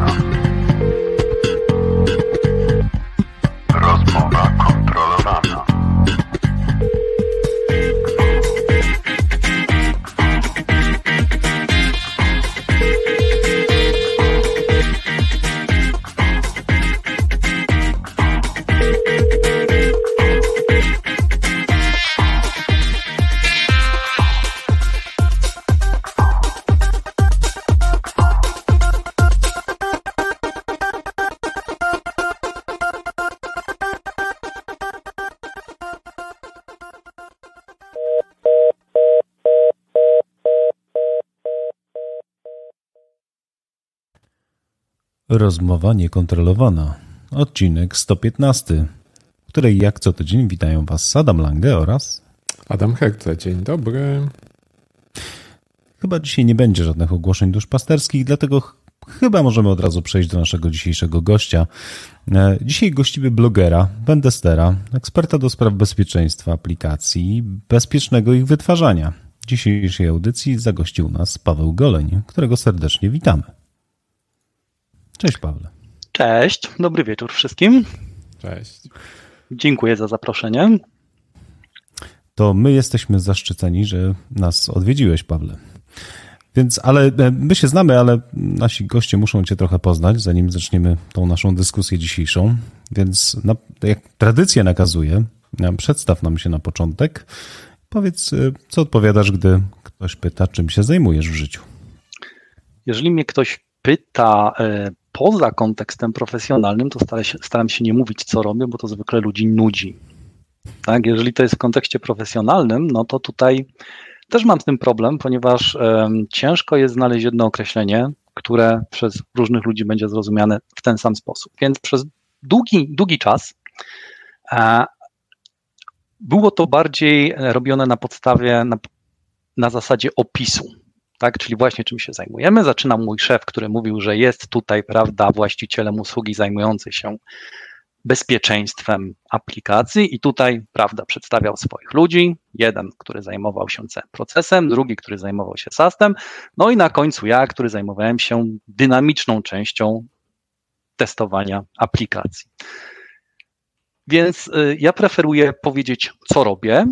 啊。Rozmowa niekontrolowana. Odcinek 115, w której jak co tydzień witają Was Adam Lange oraz Adam Herce, dzień dobry. chyba dzisiaj nie będzie żadnych ogłoszeń duszpasterskich, dlatego ch- chyba możemy od razu przejść do naszego dzisiejszego gościa. E, Dzisiaj gościmy blogera, Bendestera, eksperta do spraw bezpieczeństwa aplikacji i bezpiecznego ich wytwarzania. W dzisiejszej audycji zagościł nas Paweł Goleń, którego serdecznie witamy. Cześć Pawle. Cześć, dobry wieczór wszystkim. Cześć. Dziękuję za zaproszenie. to my jesteśmy zaszczyceni, że nas odwiedziłeś, Pawle. Więc, ale e, my się znamy, ale nasi goście muszą Cię trochę poznać, zanim zaczniemy tą naszą dyskusję dzisiejszą. Więc, na, jak tradycja nakazuje, przedstaw nam się na początek. Powiedz, e, co odpowiadasz, gdy ktoś pyta, czym się zajmujesz w życiu. Jeżeli mnie ktoś pyta e, poza kontekstem profesjonalnym, to staram się, staram się nie mówić, co robię, bo to zwykle ludzi nudzi. Tak, jeżeli to jest w kontekście profesjonalnym, no to tutaj też mam z tym problem, ponieważ em, ciężko jest znaleźć jedno określenie, które przez różnych ludzi będzie zrozumiane w ten sam sposób. Więc przez długi, długi czas e, było to bardziej robione na podstawie, na, na zasadzie opisu tak? Czyli właśnie czym się zajmujemy. Zaczyna mój szef, który mówił, że jest tutaj, prawda, właścicielem usługi zajmującej się bezpieczeństwem aplikacji i tutaj, prawda, przedstawiał swoich ludzi. Jeden, który zajmował się procesem, drugi, który zajmował się SAStem, no i na końcu ja, który zajmowałem się dynamiczną częścią testowania aplikacji. Więc y, ja preferuję powiedzieć, co robię,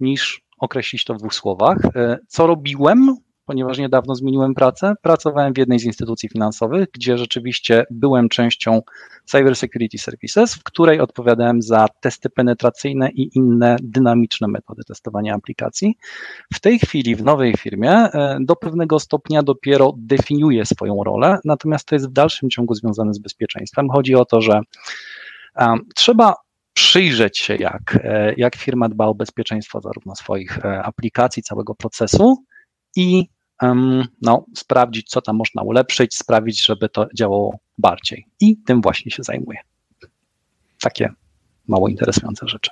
niż określić to w dwóch słowach. Y, Co robiłem, ponieważ niedawno zmieniłem pracę. Pracowałem w jednej z instytucji finansowych, gdzie rzeczywiście byłem częścią Cyber Security Services, w której odpowiadałem za testy penetracyjne i inne dynamiczne metody testowania aplikacji. W tej chwili w nowej firmie e, do pewnego stopnia dopiero definiuję swoją rolę, natomiast to jest w dalszym ciągu związane z bezpieczeństwem. Chodzi o to, że um, trzeba przyjrzeć się, jak, e, jak firma dba o bezpieczeństwo zarówno swoich e, aplikacji, całego procesu i no, sprawdzić, co tam można ulepszyć, sprawić, żeby to działało bardziej. I tym właśnie się zajmuję. Takie mało interesujące rzeczy.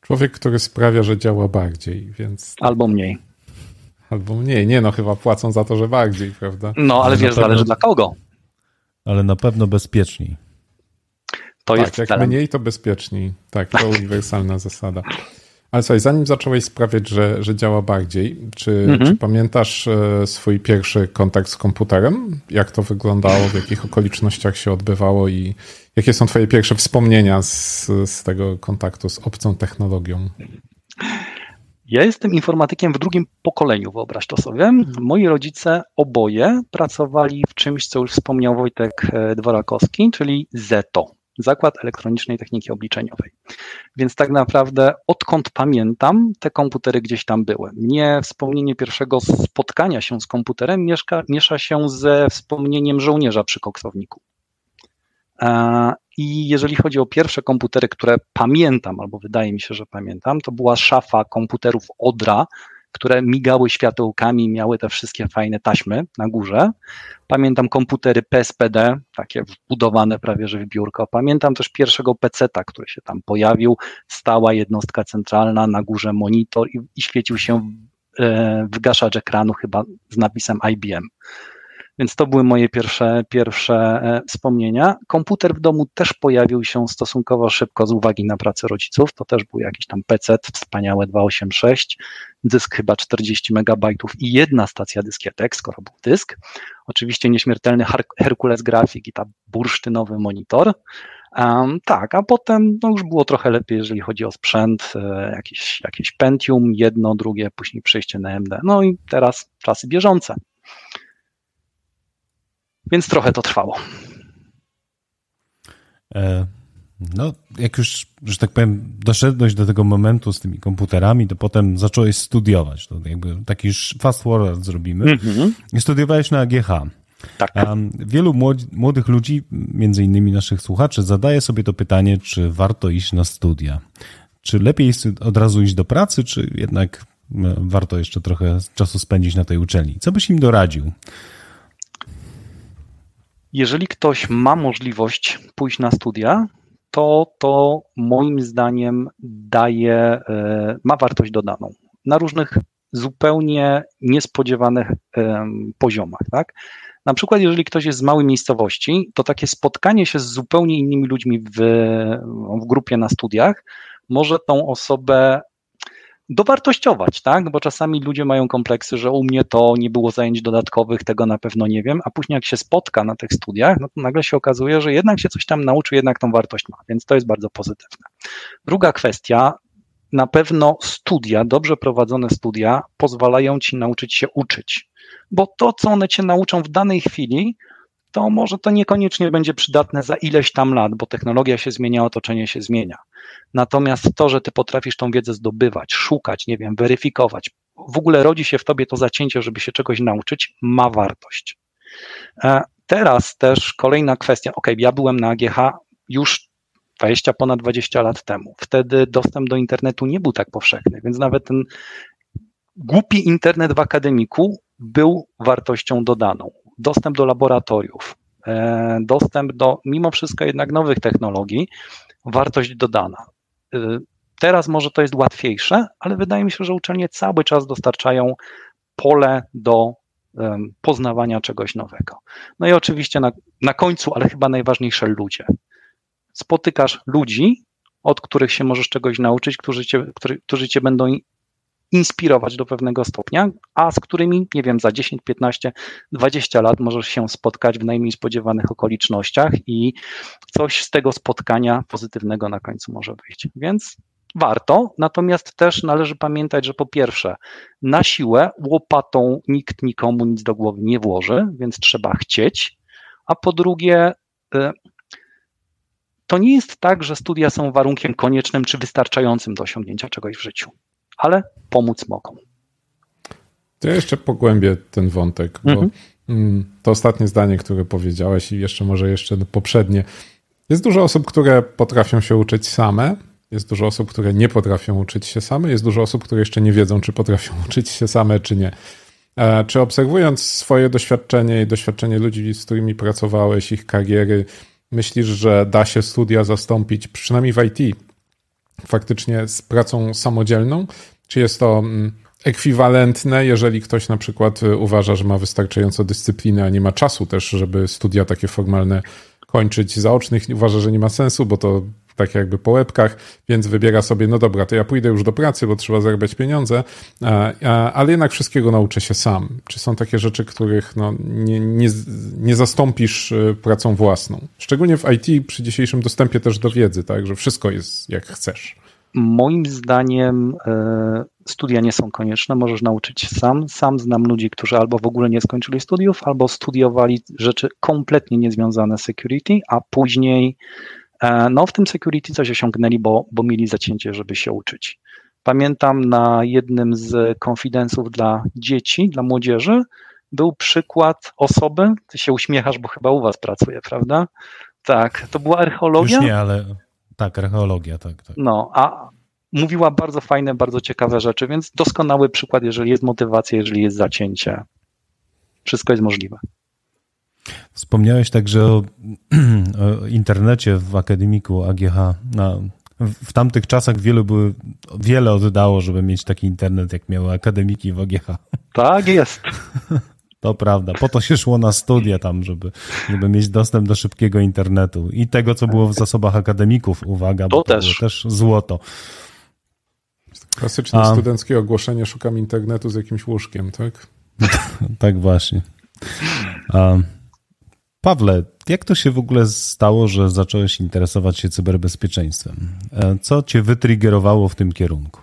Człowiek, który sprawia, że działa bardziej, więc. Albo mniej. Albo mniej. Nie, no chyba płacą za to, że bardziej, prawda? No, ale na wiesz, pewno- zależy dla kogo. Ale na pewno bezpieczniej. To tak, jest jak celem. mniej, to bezpieczniej. Tak, to uniwersalna zasada. Ale słuchaj, zanim zacząłeś sprawiać, że, że działa bardziej, czy, Mhm. czy pamiętasz e, swój pierwszy kontakt z komputerem? Jak to wyglądało, w jakich okolicznościach się odbywało i jakie są twoje pierwsze wspomnienia z, z tego kontaktu z obcą technologią? Ja jestem informatykiem w drugim pokoleniu, wyobraź to sobie. Moi rodzice oboje pracowali w czymś, co już wspomniał Wojtek e, Dworakowski, czyli ZETO, Zakład Elektronicznej Techniki Obliczeniowej. Więc tak naprawdę odkąd pamiętam, te komputery gdzieś tam były. Mnie wspomnienie pierwszego spotkania się z komputerem mieszka, miesza się ze wspomnieniem żołnierza przy koksowniku. E, I jeżeli chodzi o pierwsze komputery, które pamiętam, albo wydaje mi się, że pamiętam, to była szafa komputerów Odra, które migały światełkami, miały te wszystkie fajne taśmy na górze. Pamiętam komputery PSPD, takie wbudowane prawie że w biurko. Pamiętam też pierwszego PC-ta, który się tam pojawił, stała jednostka centralna, na górze monitor i, i świecił się e, wygaszacz ekranu chyba z napisem IBM. Więc to były moje pierwsze, pierwsze e, wspomnienia. Komputer w domu też pojawił się stosunkowo szybko z uwagi na pracę rodziców. To też był jakiś tam PC, wspaniałe 286, dysk chyba 40 megabajtów i jedna stacja dyskietek, skoro był dysk. Oczywiście nieśmiertelny Herkules Grafik i ta bursztynowy monitor. Um, tak, a potem no już było trochę lepiej, jeżeli chodzi o sprzęt, e, jakieś, jakieś Pentium, jedno, drugie, później przejście na AMD. No i teraz czasy bieżące. Więc trochę to trwało. E, no, jak już, że tak powiem, doszedłeś do tego momentu z tymi komputerami, to potem zacząłeś studiować. To jakby taki już fast forward zrobimy. Mm-hmm. I studiowałeś na AGH. Tak. Wielu młodych ludzi, między innymi naszych słuchaczy, zadaje sobie to pytanie, czy warto iść na studia. Czy lepiej jest od razu iść do pracy, czy jednak warto jeszcze trochę czasu spędzić na tej uczelni? Co byś im doradził? Jeżeli ktoś ma możliwość pójść na studia, to to moim zdaniem daje, e, ma wartość dodaną na różnych zupełnie niespodziewanych poziomach. Tak? Na przykład, jeżeli ktoś jest z małej miejscowości, to takie spotkanie się z zupełnie innymi ludźmi w, w grupie na studiach może tą osobę dowartościować, tak? Bo czasami ludzie mają kompleksy, że u mnie to nie było zajęć dodatkowych, tego na pewno nie wiem, a później jak się spotka na tych studiach, no to nagle się okazuje, że jednak się coś tam nauczy, jednak tą wartość ma, więc to jest bardzo pozytywne. Druga kwestia, na pewno studia, dobrze prowadzone studia pozwalają ci nauczyć się uczyć, bo to, co one cię nauczą w danej chwili, to może to niekoniecznie będzie przydatne za ileś tam lat, bo technologia się zmienia, otoczenie się zmienia. Natomiast to, że ty potrafisz tą wiedzę zdobywać, szukać, nie wiem, weryfikować, w ogóle rodzi się w tobie to zacięcie, żeby się czegoś nauczyć, ma wartość. E, teraz też kolejna kwestia. Ok, ja byłem na AGH już 20, ponad 20 lat temu. Wtedy dostęp do internetu nie był tak powszechny, więc nawet ten głupi internet w akademiku był wartością dodaną. Dostęp do laboratoriów, e, dostęp do mimo wszystko jednak nowych technologii, wartość dodana. E, teraz może to jest łatwiejsze, ale wydaje mi się, że uczelnie cały czas dostarczają pole do poznawania czegoś nowego. No i oczywiście na, na końcu, ale chyba najważniejsze ludzie. Spotykasz ludzi, od których się możesz czegoś nauczyć, którzy cię, którzy, którzy cię będą inspirować do pewnego stopnia, a z którymi, nie wiem, za 10, 15, 20 lat możesz się spotkać w najmniej spodziewanych okolicznościach i coś z tego spotkania pozytywnego na końcu może wyjść. Więc warto, natomiast też należy pamiętać, że po pierwsze, na siłę łopatą nikt nikomu nic do głowy nie włoży, więc trzeba chcieć, a po drugie, y, to nie jest tak, że studia są warunkiem koniecznym czy wystarczającym do osiągnięcia czegoś w życiu ale pomóc mogą. To ja jeszcze pogłębię ten wątek, bo mhm. Mm, to ostatnie zdanie, które powiedziałeś i jeszcze może jeszcze poprzednie. Jest dużo osób, które potrafią się uczyć same, jest dużo osób, które nie potrafią uczyć się same, jest dużo osób, które jeszcze nie wiedzą, czy potrafią uczyć się same, czy nie. E, czy obserwując swoje doświadczenie i doświadczenie ludzi, z którymi pracowałeś, ich kariery, myślisz, że da się studia zastąpić, przynajmniej w IT, faktycznie z pracą samodzielną? Czy jest to mm, ekwiwalentne, jeżeli ktoś na przykład y, uważa, że ma wystarczająco dyscypliny, a nie ma czasu też, żeby studia takie formalne kończyć zaocznych, uważa, że nie ma sensu, bo to tak jakby po łebkach, więc wybiera sobie, no dobra, to ja pójdę już do pracy, bo trzeba zarabiać pieniądze, ale jednak wszystkiego nauczę się sam. Czy są takie rzeczy, których no, nie, nie, nie zastąpisz y, pracą własną? Szczególnie w IT przy dzisiejszym dostępie też do wiedzy, tak, że wszystko jest jak chcesz. Moim zdaniem e, studia nie są konieczne, możesz nauczyć się sam. Sam znam ludzi, którzy albo w ogóle nie skończyli studiów, albo studiowali rzeczy kompletnie niezwiązane z security, a później no, w tym security coś osiągnęli, bo, bo mieli zacięcie, żeby się uczyć. Pamiętam na jednym z konfidensów dla dzieci, dla młodzieży, był przykład osoby, ty się uśmiechasz, bo chyba u was pracuje, prawda? Tak, to była archeologia. Już nie, ale tak, archeologia, tak, tak. No, a mówiła bardzo fajne, bardzo ciekawe rzeczy, więc doskonały przykład, jeżeli jest motywacja, jeżeli jest zacięcie. Wszystko jest możliwe. Wspomniałeś także o, o internecie w akademiku AGH. No, w tamtych czasach wielu były, wiele oddało, żeby mieć taki internet, jak miały akademiki w AGH. Tak jest. To prawda. Po to się szło na studia tam, żeby, żeby mieć dostęp do szybkiego internetu i tego, co było w zasobach akademików. Uwaga, To bo to też. było też złoto. Klasyczne A- studenckie ogłoszenie, szukam internetu z jakimś łóżkiem, tak? Tak właśnie. A, Pawle, jak to się w ogóle stało, że zacząłeś interesować się cyberbezpieczeństwem? E, Co cię wytriggerowało w tym kierunku?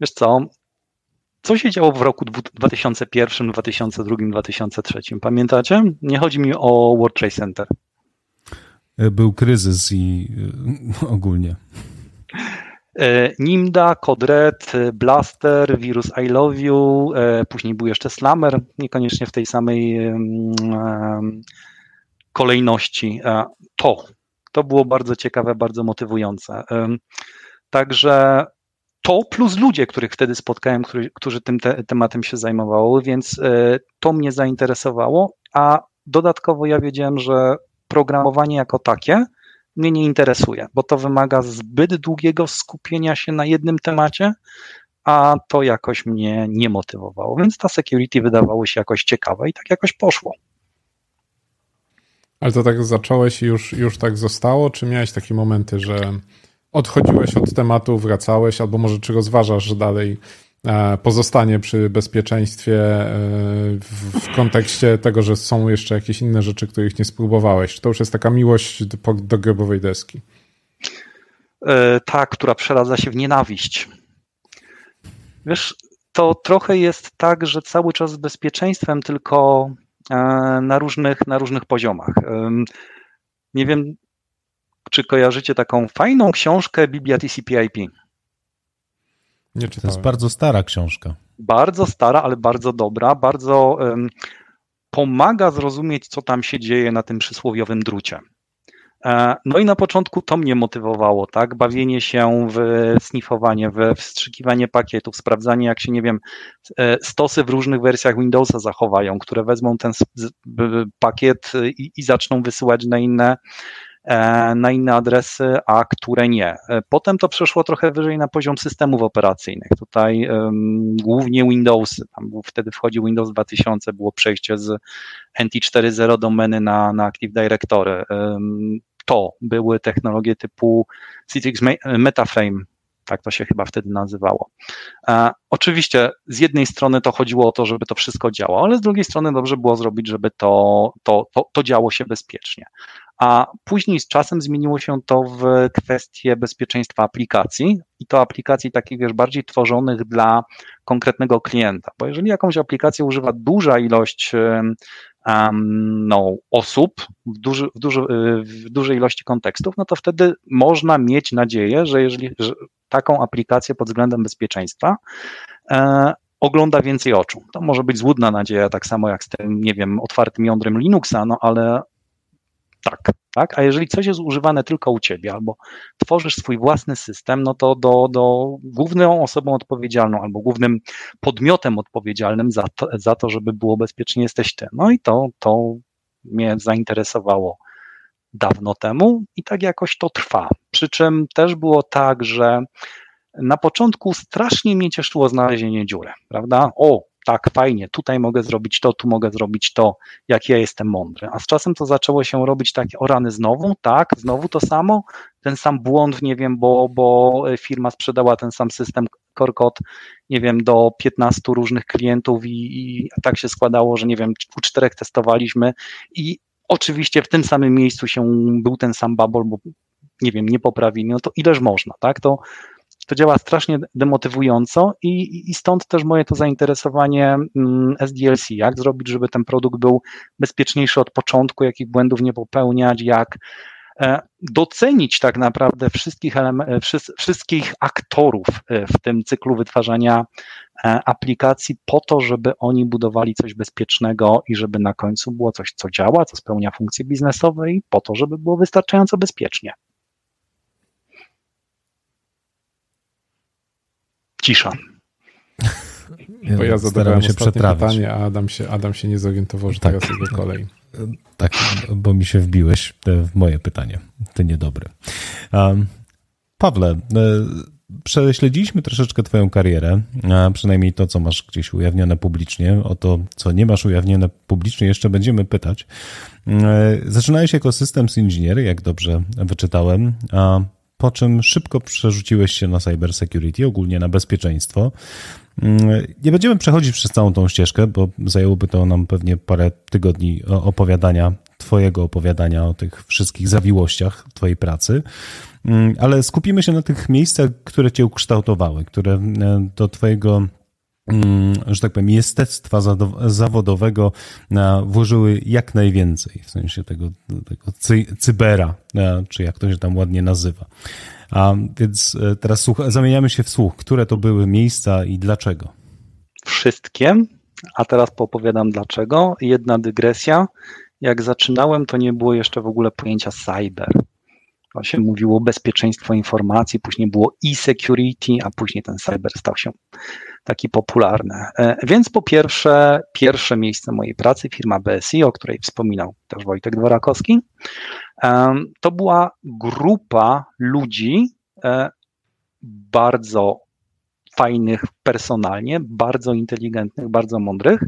Wiesz co? Co się działo w roku dwu- 2001, 2002, 2003? Pamiętacie? Nie chodzi mi o World Trade Center. E, Był kryzys i e, ogólnie. E, Nimda, Codred, e, Blaster, Virus I Love You, e, później był jeszcze Slammer, niekoniecznie w tej samej kolejności. To, to było bardzo ciekawe, bardzo motywujące. Także to plus ludzie, których wtedy spotkałem, którzy, którzy tym te, tematem się zajmowały, więc to mnie zainteresowało, a dodatkowo ja wiedziałem, że programowanie jako takie mnie nie interesuje, bo to wymaga zbyt długiego skupienia się na jednym temacie, a to jakoś mnie nie motywowało, więc ta security wydawało się jakoś ciekawe i tak jakoś poszło. Ale to tak zacząłeś i już, już tak zostało, czy miałeś takie momenty, że odchodziłeś od tematu, wracałeś, albo może czy rozważasz, dalej pozostanie przy bezpieczeństwie e, w, kontekście tego, że są jeszcze jakieś inne rzeczy, których nie spróbowałeś? Czy to już jest taka miłość do, do grobowej deski? E, ta, która przeradza się w nienawiść. Wiesz, to trochę jest tak, że cały czas z bezpieczeństwem, tylko e, na różnych, na różnych poziomach. Nie wiem, czy kojarzycie taką fajną książkę Biblia TCP/IP. Nie To jest czytałem. bardzo stara książka. Bardzo stara, ale bardzo dobra, bardzo em, pomaga zrozumieć, co tam się dzieje na tym przysłowiowym drucie. E, No i na początku to mnie motywowało, tak? Bawienie się w sniffowanie, w wstrzykiwanie pakietów, sprawdzanie, jak się, nie wiem, e, stosy w różnych wersjach Windowsa zachowają, które wezmą ten pakiet i, i zaczną wysyłać na inne, na inne adresy, a które nie. E, Potem to przeszło trochę wyżej na poziom systemów operacyjnych. Tutaj em, głównie Windowsy, tam wtedy wchodził Windows 2000, było przejście z NT 4.0 domeny na, na Active Directory. Em, To były technologie typu Citrix Me- Metaframe, tak to się chyba wtedy nazywało. E, oczywiście z jednej strony to chodziło o to, żeby to wszystko działało, ale z drugiej strony dobrze było zrobić, żeby to, to, to, to działo się bezpiecznie. A później z czasem zmieniło się to w kwestię bezpieczeństwa aplikacji i to aplikacji takich, wiesz, bardziej tworzonych dla konkretnego klienta, bo jeżeli jakąś aplikację używa duża ilość em, no, osób w, duży, w, duży, w dużej ilości kontekstów, no to wtedy można mieć nadzieję, że jeżeli że taką aplikację pod względem bezpieczeństwa e, ogląda więcej oczu. To może być złudna nadzieja, tak samo jak z tym, nie wiem, otwartym jądrem Linuxa, no ale tak, tak. A jeżeli coś jest używane tylko u ciebie, albo tworzysz swój własny system, no to do, do główną osobą odpowiedzialną albo głównym podmiotem odpowiedzialnym za to, za to, żeby było bezpiecznie, jesteś ty. No i to, to mnie zainteresowało dawno temu i tak jakoś to trwa. Przy czym też było tak, że na początku strasznie mnie cieszyło znalezienie dziury, prawda? O, tak, fajnie, tutaj mogę zrobić to, tu mogę zrobić to, jak ja jestem mądry. A z czasem to zaczęło się robić takie, o rany, znowu, tak, znowu to samo, ten sam błąd, nie wiem, bo, bo firma sprzedała ten sam system Corcot, nie wiem, do 15 różnych klientów i, i tak się składało, że nie wiem, u czterech testowaliśmy i oczywiście w tym samym miejscu się był ten sam bubble, bo nie wiem, nie poprawili, no to ileż można, tak, to to działa strasznie demotywująco i, i stąd też moje to zainteresowanie mm, SDLC, jak zrobić, żeby ten produkt był bezpieczniejszy od początku, jakich błędów nie popełniać, jak docenić tak naprawdę wszystkich, wszy- wszystkich aktorów e, w tym cyklu wytwarzania e, aplikacji po to, żeby oni budowali coś bezpiecznego i żeby na końcu było coś, co działa, co spełnia funkcje biznesowe i po to, żeby było wystarczająco bezpiecznie. Cisza. Bo ja zadawałem się ostatnie przetrawić. pytanie, a Adam się, Adam się nie zorientował, że Tak. teraz jego kolej. Tak, bo mi się wbiłeś w moje pytanie. Ty niedobry. Pawle, e, prześledziliśmy troszeczkę Twoją karierę, przynajmniej to, co masz gdzieś ujawnione publicznie. O to, co nie masz ujawnione publicznie, jeszcze będziemy pytać. E, zaczynałeś jako systems inżynier, jak dobrze wyczytałem, po czym szybko przerzuciłeś się na cybersecurity, ogólnie na bezpieczeństwo. Mm, nie będziemy przechodzić przez całą tą ścieżkę, bo zajęłoby to nam pewnie parę tygodni opowiadania, Twojego opowiadania o tych wszystkich zawiłościach Twojej pracy, mm, ale skupimy się na tych miejscach, które Cię ukształtowały, które e, do Twojego Mm, że tak powiem, jestestwa zawodowego włożyły jak najwięcej, w sensie tego, tego cy, cybera, czy jak to się tam ładnie nazywa. A więc e, teraz zamieniamy się w słuch. Które to były miejsca i dlaczego? Wszystkie, a teraz poopowiadam dlaczego. Jedna dygresja. Jak zaczynałem, to nie było jeszcze w ogóle pojęcia cyber. To się mówiło bezpieczeństwo informacji, później było e-security, a później ten cyber stał się taki popularny. E, więc po pierwsze, pierwsze miejsce mojej pracy, firma BSI, o której wspominał też Wojtek Dworakowski, to była grupa ludzi e, bardzo fajnych personalnie, bardzo inteligentnych, bardzo mądrych,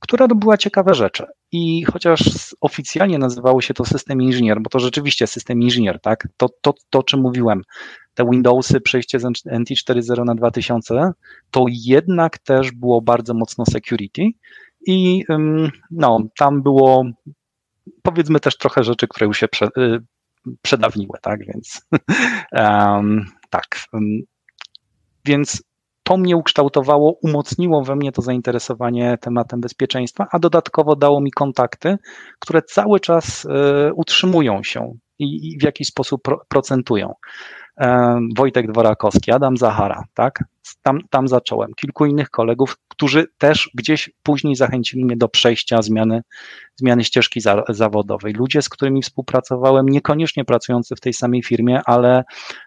która robiła ciekawe rzeczy. I chociaż oficjalnie nazywało się to system inżynier, bo to rzeczywiście system inżynier, tak? To, to, to o czym mówiłem, te Windowsy, przejście z NT 4.0 na 2000, to jednak też było bardzo mocno security i no, tam było powiedzmy też trochę rzeczy, które już się prze, y, przedawniły, tak, więc um, tak. Więc to mnie ukształtowało, umocniło we mnie to zainteresowanie tematem bezpieczeństwa, a dodatkowo dało mi kontakty, które cały czas y, utrzymują się i, w jakiś sposób pro, procentują. Wojtek Dworakowski, Adam Zachara, tak? Tam, tam zacząłem. Kilku innych kolegów, którzy też gdzieś później zachęcili mnie do przejścia zmiany, zmiany ścieżki za, zawodowej. Ludzie, z którymi współpracowałem, niekoniecznie pracujący w tej samej firmie, ale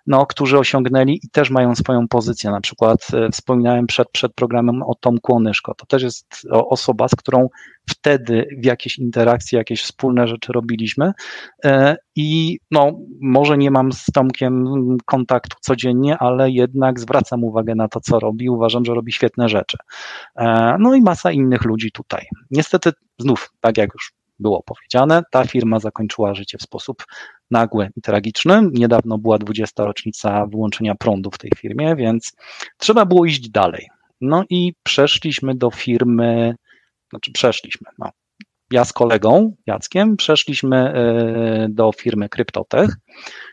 no, którzy osiągnęli i też mają swoją pozycję. Na przykład e, wspominałem przed, przed programem o Tomku Onyszko. To też jest osoba, z którą wtedy w jakieś interakcje, jakieś wspólne rzeczy robiliśmy e, i no, może nie mam z Tomkiem kontaktu codziennie, ale jednak zwracam uwagę na to, co robi. Uważam, że robi świetne rzeczy. E, no i masa innych ludzi tutaj. Niestety, znów, tak jak już było powiedziane, ta firma zakończyła życie w sposób nagły i tragiczny. Niedawno była 20. rocznica wyłączenia prądu w tej firmie, więc trzeba było iść dalej. No i przeszliśmy do firmy, znaczy przeszliśmy, no, ja z kolegą Jackiem przeszliśmy e, do firmy Kryptotech,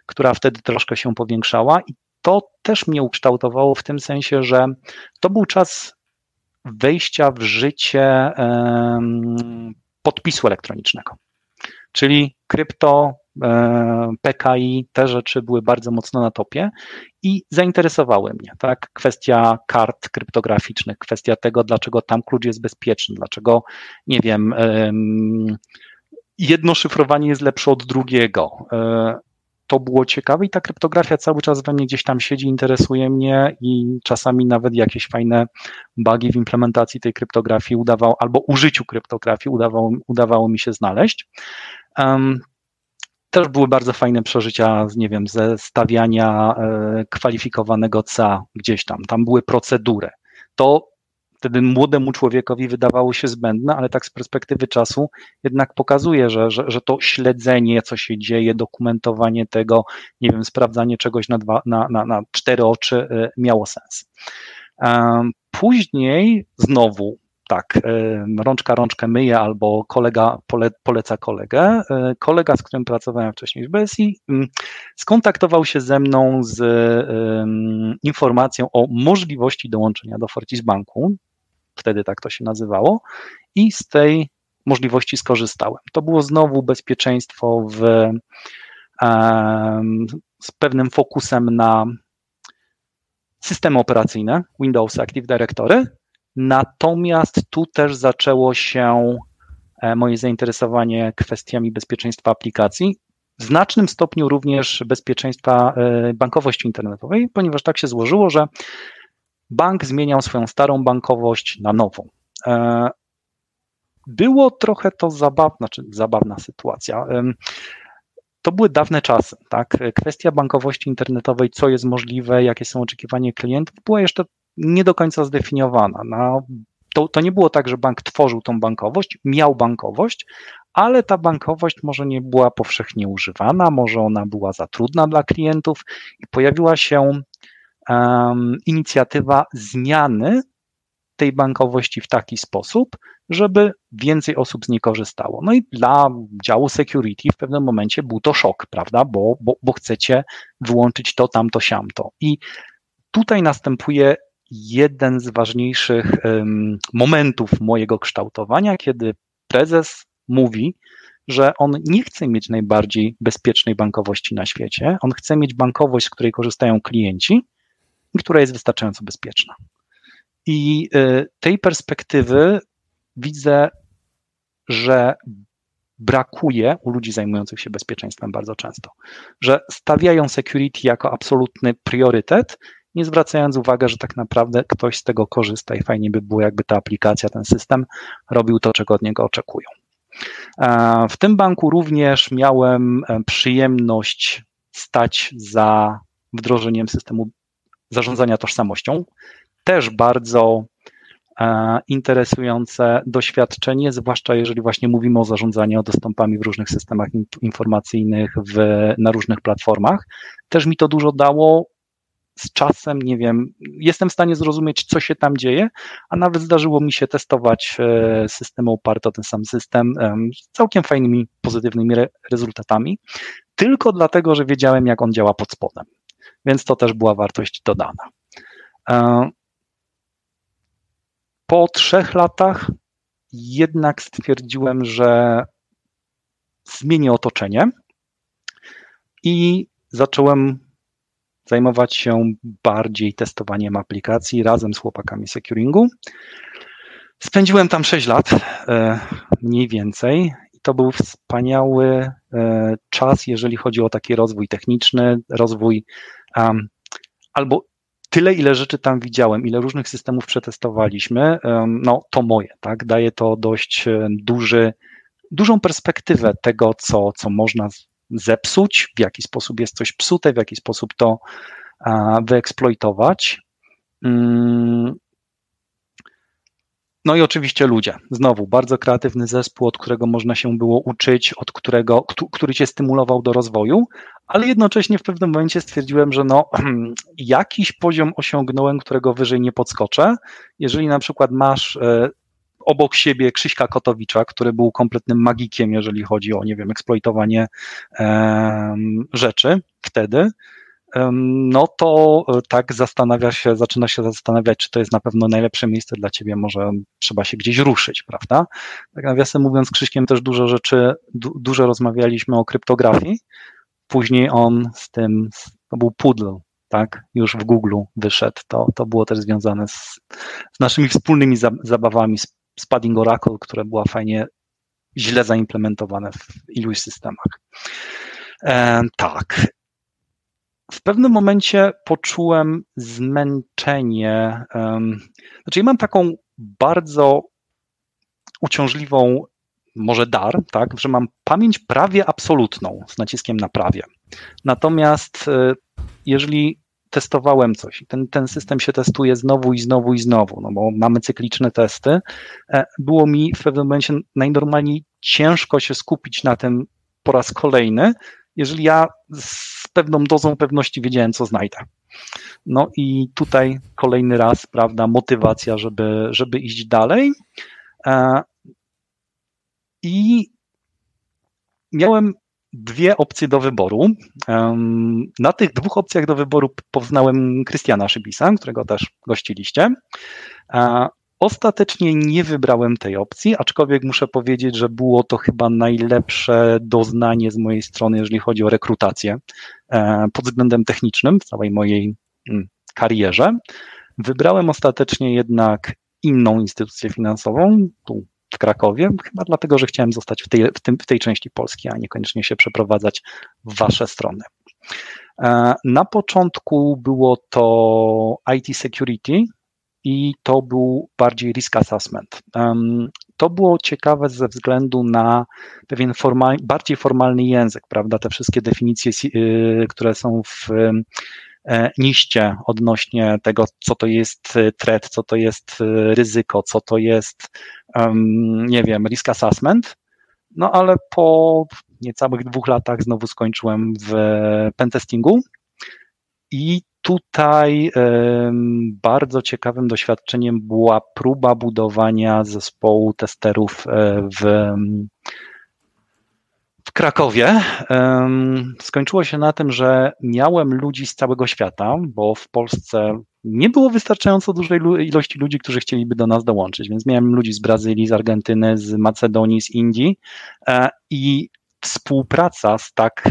która wtedy troszkę się powiększała i to też mnie ukształtowało w tym sensie, że to był czas wejścia w życie podpisu elektronicznego. Czyli krypto, e, PKI, te rzeczy były bardzo mocno na topie i zainteresowały mnie, tak? Kwestia kart kryptograficznych, kwestia tego, dlaczego tam klucz jest bezpieczny, dlaczego, nie wiem, jedno szyfrowanie jest lepsze od drugiego. To było ciekawe i ta kryptografia cały czas we mnie gdzieś tam siedzi, interesuje mnie i czasami nawet jakieś fajne bugi w implementacji tej kryptografii udawało, albo użyciu kryptografii udawało, udawało mi się znaleźć. Um, też były bardzo fajne przeżycia, nie wiem, ze stawiania e, kwalifikowanego CA gdzieś tam. Tam były procedury. To wtedy młodemu człowiekowi wydawało się zbędne, ale tak z perspektywy czasu jednak pokazuje, że, że, że to śledzenie, co się dzieje, dokumentowanie tego, nie wiem, sprawdzanie czegoś na, dwa, na, na, na cztery oczy e, miało sens. Później znowu tak, e, rączka rączkę myje albo kolega pole, poleca kolegę. E, kolega, z którym pracowałem wcześniej w BSI, mm, skontaktował się ze mną z informacją o możliwości dołączenia do Fortis Banku. Wtedy tak to się nazywało. I z tej możliwości skorzystałem. To było znowu bezpieczeństwo w, z pewnym fokusem na systemy operacyjne, Windows Active Directory, Natomiast tu też zaczęło się e, moje zainteresowanie kwestiami bezpieczeństwa aplikacji, w znacznym stopniu również bezpieczeństwa e, bankowości internetowej, ponieważ tak się złożyło, że bank zmieniał swoją starą bankowość na nową. E, było trochę to zabawna, czy zabawna sytuacja. to były dawne czasy, tak? Kwestia bankowości internetowej, co jest możliwe, jakie są oczekiwania klientów, była jeszcze nie do końca zdefiniowana. No, to, to nie było tak, że bank tworzył tą bankowość, miał bankowość, ale ta bankowość może nie była powszechnie używana, może ona była za trudna dla klientów i pojawiła się um, inicjatywa zmiany tej bankowości w taki sposób, żeby więcej osób z niej korzystało. No i dla działu security w pewnym momencie był to szok, prawda, bo, bo, bo chcecie wyłączyć to, tamto, siamto. I tutaj następuje jeden z ważniejszych momentów mojego kształtowania, kiedy prezes mówi, że on nie chce mieć najbardziej bezpiecznej bankowości na świecie. On chce mieć bankowość, z której korzystają klienci, która jest wystarczająco bezpieczna. I y, tej perspektywy widzę, że brakuje u ludzi zajmujących się bezpieczeństwem bardzo często, że stawiają security jako absolutny priorytet, nie zwracając uwagi, że tak naprawdę ktoś z tego korzysta i fajnie by było, jakby ta aplikacja, ten system robił to, czego od niego oczekują. E, w tym banku również miałem e, przyjemność stać za wdrożeniem systemu zarządzania tożsamością. Też bardzo e, interesujące doświadczenie, zwłaszcza jeżeli właśnie mówimy o zarządzaniu dostępami w różnych systemach informacyjnych, w, na różnych platformach. Też mi to dużo dało, z czasem, nie wiem, jestem w stanie zrozumieć, co się tam dzieje, a nawet zdarzyło mi się testować e, systemy oparte o ten sam system z całkiem fajnymi, pozytywnymi re rezultatami, tylko dlatego, że wiedziałem, jak on działa pod spodem. Więc to też była wartość dodana. E, po trzech latach jednak stwierdziłem, że zmienię otoczenie i zacząłem zajmować się bardziej testowaniem aplikacji razem z chłopakami securingu. Spędziłem tam 6 lat, e, mniej więcej, i to był wspaniały e, czas, jeżeli chodzi o taki rozwój techniczny, rozwój um, albo tyle, ile rzeczy tam widziałem, ile różnych systemów przetestowaliśmy, um, no to moje, tak? Daje to dość duży, dużą perspektywę tego, co, co można zepsuć, w jaki sposób jest coś psute, w jaki sposób to wyeksploitować. Mm. No i oczywiście ludzie. Znowu bardzo kreatywny zespół, od którego można się było uczyć, od którego, który cię stymulował do rozwoju, ale jednocześnie w pewnym momencie stwierdziłem, że no, jakiś poziom osiągnąłem, którego wyżej nie podskoczę. Jeżeli na przykład masz e, obok siebie Krzyśka Kotowicza, który był kompletnym magikiem, jeżeli chodzi o, nie wiem, eksploitowanie rzeczy wtedy, no to e, tak zastanawia się, zaczyna się zastanawiać, czy to jest na pewno najlepsze miejsce dla ciebie, może trzeba się gdzieś ruszyć, prawda? Tak nawiasem mówiąc, z Krzyśkiem też dużo rzeczy, du, dużo rozmawialiśmy o kryptografii, później on z tym, to był Poodle, tak, już w Google wyszedł, to, to było też związane z, z naszymi wspólnymi zabawami, z z Padding Oracle, które była fajnie źle zaimplementowane w iluś systemach. E, tak. W pewnym momencie poczułem zmęczenie. Um, znaczy, ja mam taką bardzo uciążliwą, może dar, tak, że mam pamięć prawie absolutną z naciskiem na prawie. Natomiast e, jeżeli testowałem coś i ten, ten system się testuje znowu i znowu i znowu, no bo mamy cykliczne testy, e, było mi w pewnym momencie najnormalniej ciężko się skupić na tym po raz kolejny, jeżeli ja z pewną dozą pewności wiedziałem, co znajdę. No i tutaj kolejny raz, prawda, motywacja, żeby, żeby iść dalej. E, I miałem dwie opcje do wyboru. Na tych dwóch opcjach do wyboru poznałem Krystiana Szybisa, którego też gościliście. Ostatecznie nie wybrałem tej opcji, aczkolwiek muszę powiedzieć, że było to chyba najlepsze doznanie z mojej strony, jeżeli chodzi o rekrutację e, pod względem technicznym w całej mojej mm, karierze. Wybrałem ostatecznie jednak inną instytucję finansową, tu w Krakowie, chyba dlatego, że chciałem zostać w tej, w, tym, w tej części Polski, a niekoniecznie się przeprowadzać w wasze strony. E, na początku było to IT security i to był bardziej risk assessment. to było ciekawe ze względu na pewien formal, bardziej formalny język, prawda? Te wszystkie definicje, y, które są w niście odnośnie tego, co to jest threat, co to jest ryzyko, co to jest, nie wiem, risk assessment. No ale po niecałych dwóch latach znowu skończyłem w pentestingu i tutaj bardzo ciekawym doświadczeniem była próba budowania zespołu testerów e, w Krakowie. Skończyło się na tym, że miałem ludzi z całego świata, bo w Polsce nie było wystarczająco dużej ilości ludzi, którzy chcieliby do nas dołączyć, więc miałem ludzi z Brazylii, z Argentyny, z Macedonii, z Indii e, i współpraca z tak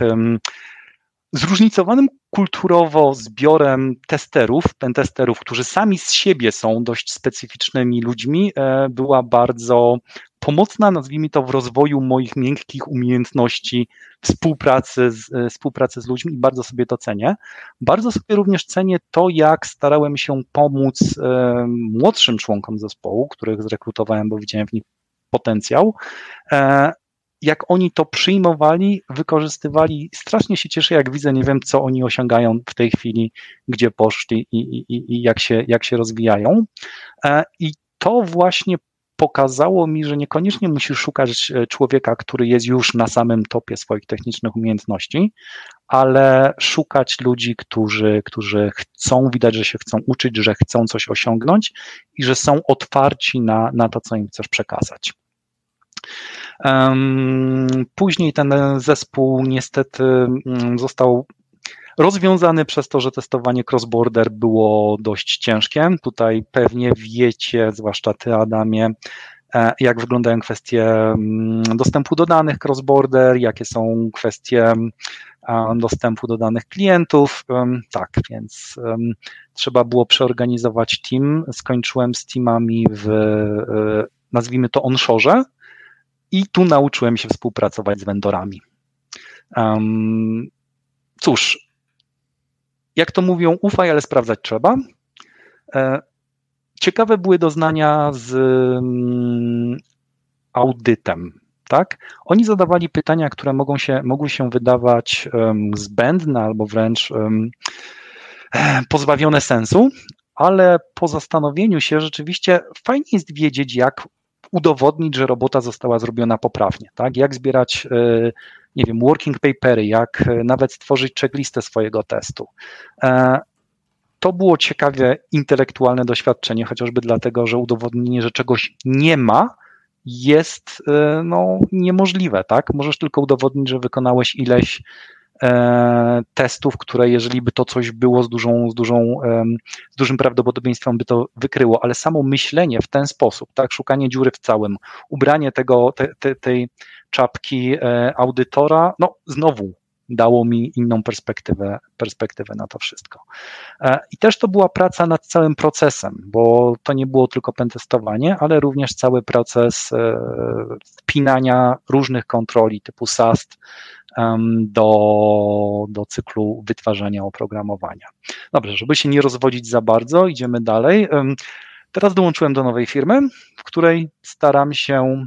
zróżnicowanym kulturowo zbiorem testerów, pentesterów, którzy sami z siebie są dość specyficznymi ludźmi, e, była bardzo pomocna, nazwijmy to, w rozwoju moich miękkich umiejętności współpracy z, e, współpracy z ludźmi i bardzo sobie to cenię. Bardzo sobie również cenię to, jak starałem się pomóc e, młodszym członkom zespołu, których zrekrutowałem, bo widziałem w nich potencjał, jak oni to przyjmowali, wykorzystywali. Strasznie się cieszę, jak widzę, nie wiem, co oni osiągają w tej chwili, gdzie poszli i, i, i jak, się, jak się rozwijają. E, I to właśnie pokazało mi, że niekoniecznie musisz szukać e, człowieka, który jest już na samym topie swoich technicznych umiejętności, ale szukać ludzi, którzy, którzy chcą, widać, że się chcą uczyć, że chcą coś osiągnąć i że są otwarci na, na to, co im chcesz przekazać. Później ten zespół niestety mm, został rozwiązany przez to, że testowanie cross-border było dość ciężkie. Tutaj pewnie wiecie, zwłaszcza ty, Adamie, e, jak wyglądają kwestie mm, dostępu do danych cross-border, jakie są kwestie dostępu do danych klientów. Tak, więc trzeba było przeorganizować team. Skończyłem z teamami w, e, nazwijmy to, onshore, i tu nauczyłem się współpracować z vendorami. Cóż, jak to mówią, ufaj, ale sprawdzać trzeba. E, ciekawe były doznania z um, audytem. Tak? Oni zadawali pytania, które mogą się, mogły się wydawać zbędne albo wręcz pozbawione sensu, ale po zastanowieniu się rzeczywiście fajnie jest wiedzieć, jak udowodnić, że robota została zrobiona poprawnie, tak? Jak zbierać, e, nie wiem, working papery, jak e, nawet stworzyć checklistę swojego testu. E, to było ciekawe intelektualne doświadczenie, chociażby dlatego, że udowodnienie, że czegoś nie ma, jest no, niemożliwe, tak? Możesz tylko udowodnić, że wykonałeś ileś E, testów, które jeżeli by to coś było z, dużą, z, dużą, z dużym prawdopodobieństwem by to wykryło, ale samo myślenie w ten sposób, tak, szukanie dziury w całym, ubranie tego, te, te, tej czapki e, audytora, no znowu dało mi inną perspektywę, perspektywę na to wszystko. E, I też to była praca nad całym procesem, bo to nie było tylko pentestowanie, ale również cały proces wpinania różnych kontroli typu SAST, do, do cyklu wytwarzania oprogramowania. Dobrze, żeby się nie rozwodzić za bardzo, idziemy dalej. Teraz dołączyłem do nowej firmy, w której staram się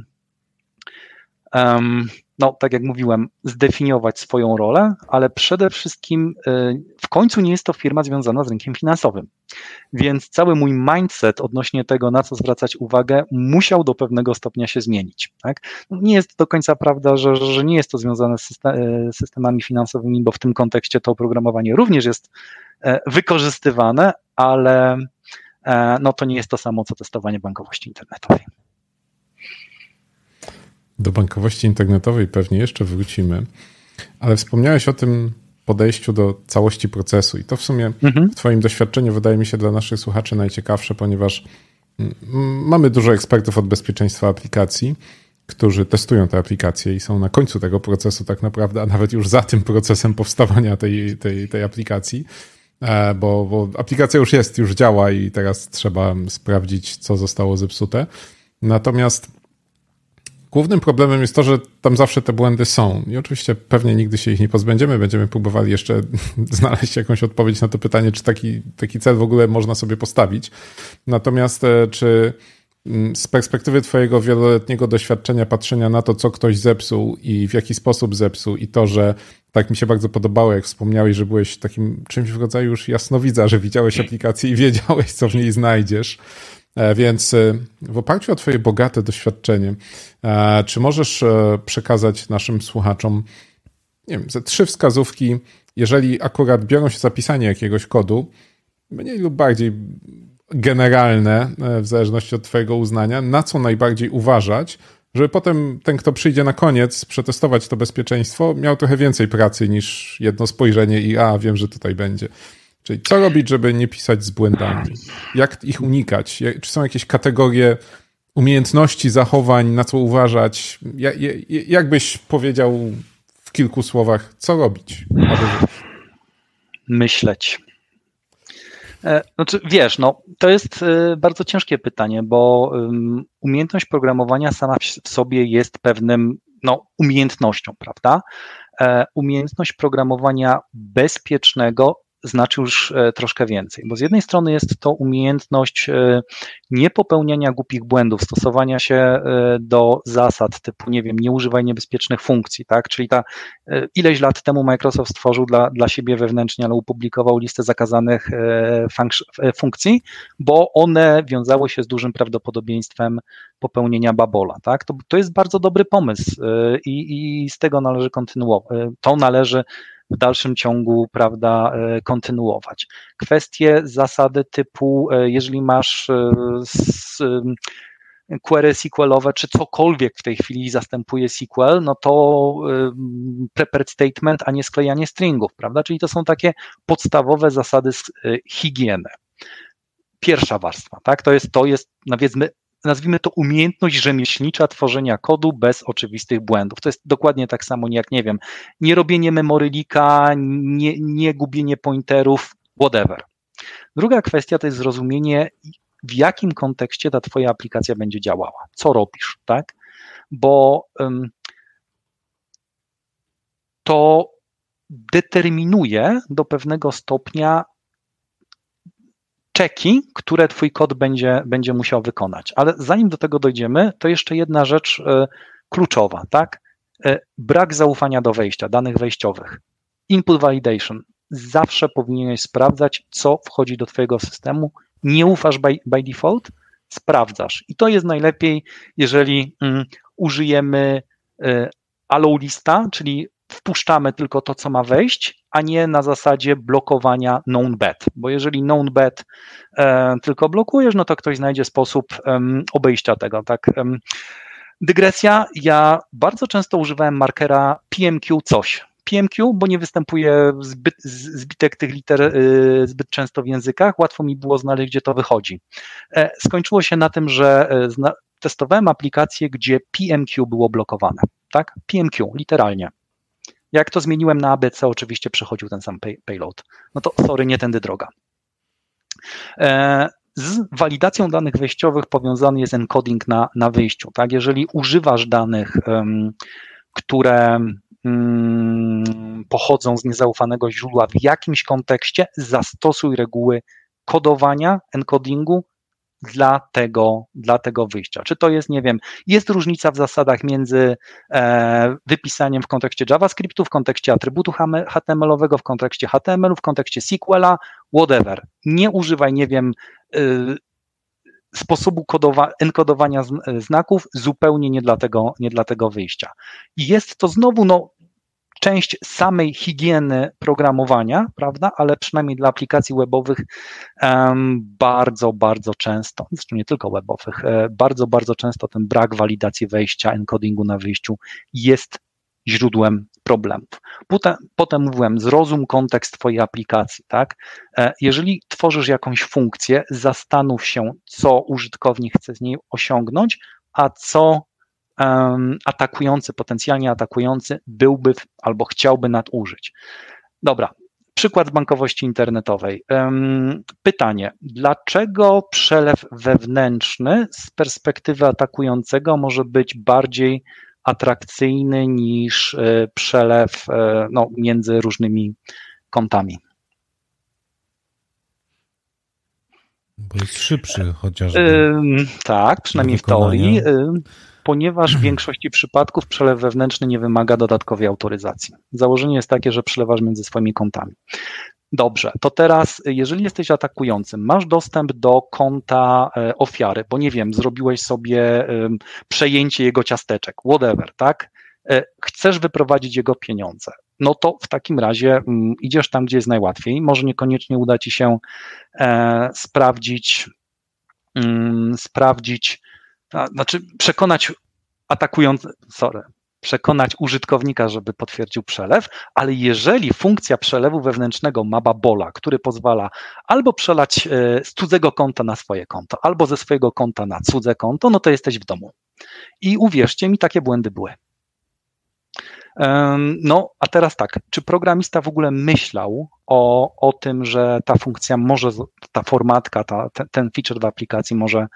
no, tak jak mówiłem, zdefiniować swoją rolę, ale przede wszystkim y, w końcu nie jest to firma związana z rynkiem finansowym. Więc cały mój mindset odnośnie tego, na co zwracać uwagę, musiał do pewnego stopnia się zmienić. Tak? No, nie jest do końca prawda, że, że nie jest to związane z y, systemami finansowymi, bo w tym kontekście to oprogramowanie również jest e, wykorzystywane, ale e, no, to nie jest to samo, co testowanie bankowości internetowej. Do bankowości internetowej pewnie jeszcze wrócimy, ale wspomniałeś o tym podejściu do całości procesu i to w sumie mhm. w Twoim doświadczeniu wydaje mi się dla naszych słuchaczy najciekawsze, ponieważ mamy dużo ekspertów od bezpieczeństwa aplikacji, którzy testują te aplikacje i są na końcu tego procesu tak naprawdę, a nawet już za tym procesem powstawania tej, tej, tej aplikacji, e, bo, bo aplikacja już jest, już działa i teraz trzeba sprawdzić, co zostało zepsute. Natomiast Głównym problemem jest to, że tam zawsze te błędy są. I oczywiście pewnie nigdy się ich nie pozbędziemy. Będziemy próbowali jeszcze znaleźć jakąś odpowiedź na to pytanie, czy taki, taki cel w ogóle można sobie postawić. Natomiast e, czy mm, z perspektywy Twojego wieloletniego doświadczenia, patrzenia na to, co ktoś zepsuł i w jaki sposób zepsuł, i to, że tak mi się bardzo podobało, jak wspomniałeś, że byłeś takim czymś w rodzaju już jasnowidza, że widziałeś aplikację i wiedziałeś, co w niej znajdziesz. E, więc e, w oparciu o Twoje bogate doświadczenie, e, czy możesz przekazać naszym słuchaczom, nie wiem, ze trzy wskazówki, jeżeli akurat biorą się za pisanie jakiegoś kodu, mniej lub bardziej generalne, w zależności od Twojego uznania, na co najbardziej uważać, żeby potem ten, kto przyjdzie na koniec przetestować to bezpieczeństwo, miał trochę więcej pracy niż jedno spojrzenie i a, wiem, że tutaj będzie. Czyli co robić, żeby nie pisać z błędami? Jak ich unikać? Czy są jakieś kategorie umiejętności, zachowań, na co uważać? Jak byś powiedział w kilku słowach, co robić? Myśleć. E, znaczy, wiesz, no, to jest e, bardzo ciężkie pytanie, bo umiejętność programowania sama w sobie jest pewnym no, umiejętnością, prawda? E, umiejętność programowania bezpiecznego znaczy już e, troszkę więcej, bo z jednej strony jest to umiejętność e, niepopełniania głupich błędów, stosowania się e, do zasad typu, nie wiem, nie używaj niebezpiecznych funkcji, tak? Czyli ta ileś lat temu Microsoft stworzył dla, dla siebie wewnętrznie, ale opublikował listę zakazanych funkcji, bo one wiązały się z dużym prawdopodobieństwem popełnienia babola, tak? To, to jest bardzo dobry pomysł i, i z tego należy kontynuować. To należy w dalszym ciągu, prawda, e, kontynuować. Kwestie, zasady typu, e, jeżeli masz e, query SQLowe, czy cokolwiek w tej chwili zastępuje SQL, no to prepared statement, a nie sklejanie stringów, prawda? Czyli to są takie podstawowe zasady higieny. Pierwsza warstwa, tak? To jest, to jest, powiedzmy, nazwijmy to umiejętność rzemieślnicza tworzenia kodu bez oczywistych błędów. To jest dokładnie tak samo jak, nie wiem, nie robienie memorylika, nie, nie gubienie pointerów, whatever. Druga kwestia to jest zrozumienie, w jakim kontekście ta twoja aplikacja będzie działała, co robisz, tak? Bo to determinuje do pewnego stopnia czeki, które twój kod będzie, będzie musiał wykonać. Ale zanim do tego dojdziemy, to jeszcze jedna rzecz e, kluczowa, tak? E, brak zaufania do wejścia, danych wejściowych. Input validation. Zawsze powinieneś sprawdzać, co wchodzi do twojego systemu. Nie ufasz by, by default, sprawdzasz. I to jest najlepiej, jeżeli mm, użyjemy y, allow lista, czyli wpuszczamy tylko to, co ma wejść, a nie na zasadzie blokowania known bet, bo jeżeli known bet e, tylko blokujesz, no to ktoś znajdzie sposób obejścia tego, tak. E, dygresja, ja bardzo często używałem markera PMQ coś, PMQ, bo nie występuje zbyt, zbitek tych liter y, zbyt często w językach, łatwo mi było znaleźć, gdzie to wychodzi. E, skończyło się na tym, że e, testowałem aplikację, gdzie PMQ było blokowane. Tak? PMQ, literalnie. Jak to zmieniłem na ABC, oczywiście przechodził ten sam pay, payload. No to sorry, nie tędy droga. E, z walidacją danych wejściowych powiązany jest encoding na, na wyjściu. Tak? Jeżeli używasz danych, um, które um, pochodzą z niezaufanego źródła w jakimś kontekście, zastosuj reguły kodowania, encodingu dla tego, dla tego wyjścia. Czy to jest, nie wiem, jest różnica w zasadach między e, wypisaniem w kontekście JavaScriptu, w kontekście atrybutu HTML-owego, w kontekście HTML-u, w kontekście SQL-a, whatever. Nie używaj, nie wiem, y, sposobu kodowa, enkodowania znaków zupełnie nie dla, tego, nie dla tego wyjścia. I jest to znowu no, część samej higieny programowania, prawda, ale przynajmniej dla aplikacji webowych bardzo, bardzo często, zresztą nie tylko webowych, e, bardzo, bardzo często ten brak walidacji wejścia, encodingu na wyjściu jest źródłem problemów. Potem, potem mówiłem, zrozum kontekst Twojej aplikacji, tak? E, jeżeli tworzysz jakąś funkcję, zastanów się, co użytkownik chce z niej osiągnąć, a co atakujący, potencjalnie atakujący byłby albo chciałby nadużyć. Dobra, przykład bankowości internetowej. Pytanie, dlaczego przelew wewnętrzny z perspektywy atakującego może być bardziej atrakcyjny niż e, przelew e, no, między różnymi kontami? Bo jest szybszy chociażby. tak, przynajmniej w teorii, ponieważ w większości przypadków przelew wewnętrzny nie wymaga dodatkowej autoryzacji. Założenie jest takie, że przelewasz między swoimi kontami. Dobrze, to teraz, jeżeli jesteś atakującym, masz dostęp do konta e, ofiary, bo nie wiem, zrobiłeś sobie przejęcie jego ciasteczek, whatever, tak? E, chcesz wyprowadzić jego pieniądze. No to w takim razie mm, idziesz tam, gdzie jest najłatwiej. Może niekoniecznie uda ci się e, sprawdzić, znaczy przekonać atakując, sorry, przekonać użytkownika, żeby potwierdził przelew, ale jeżeli funkcja przelewu wewnętrznego ma babola, który pozwala albo przelać e, z cudzego konta na swoje konto, albo ze swojego konta na cudze konto, no to jesteś w domu. I uwierzcie mi, takie błędy były. No, a teraz tak, czy programista w ogóle myślał o, o tym, że ta funkcja może, ta formatka, ta, ten feature w aplikacji może,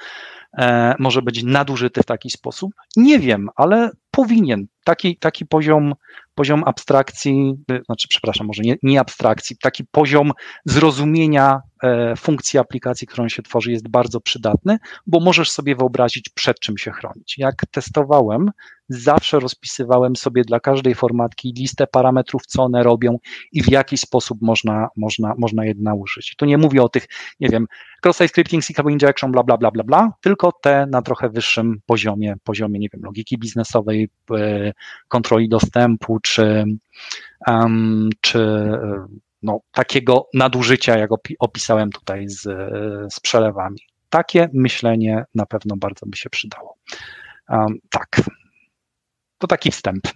może być nadużyty w taki sposób? Nie wiem, ale powinien. Taki, taki poziom, poziom abstrakcji, y, znaczy, przepraszam, może nie, nie abstrakcji, taki poziom zrozumienia e, funkcji aplikacji, którą się tworzy, jest bardzo przydatny, bo możesz sobie wyobrazić, przed czym się chronić. Jak testowałem, zawsze rozpisywałem sobie dla każdej formatki listę parametrów, co one robią i w jaki sposób można, można, można je naużyć. Tu nie mówię o tych, nie wiem, cross-site scripting, SQL injection, bla, bla, bla, bla, bla, tylko te na trochę wyższym poziomie, poziomie, nie wiem, logiki biznesowej, e, kontroli dostępu, czy, um, czy e, no, takiego nadużycia, jak opisałem tutaj z, z przelewami. Takie myślenie na pewno bardzo by się przydało. Um, tak, to taki wstęp.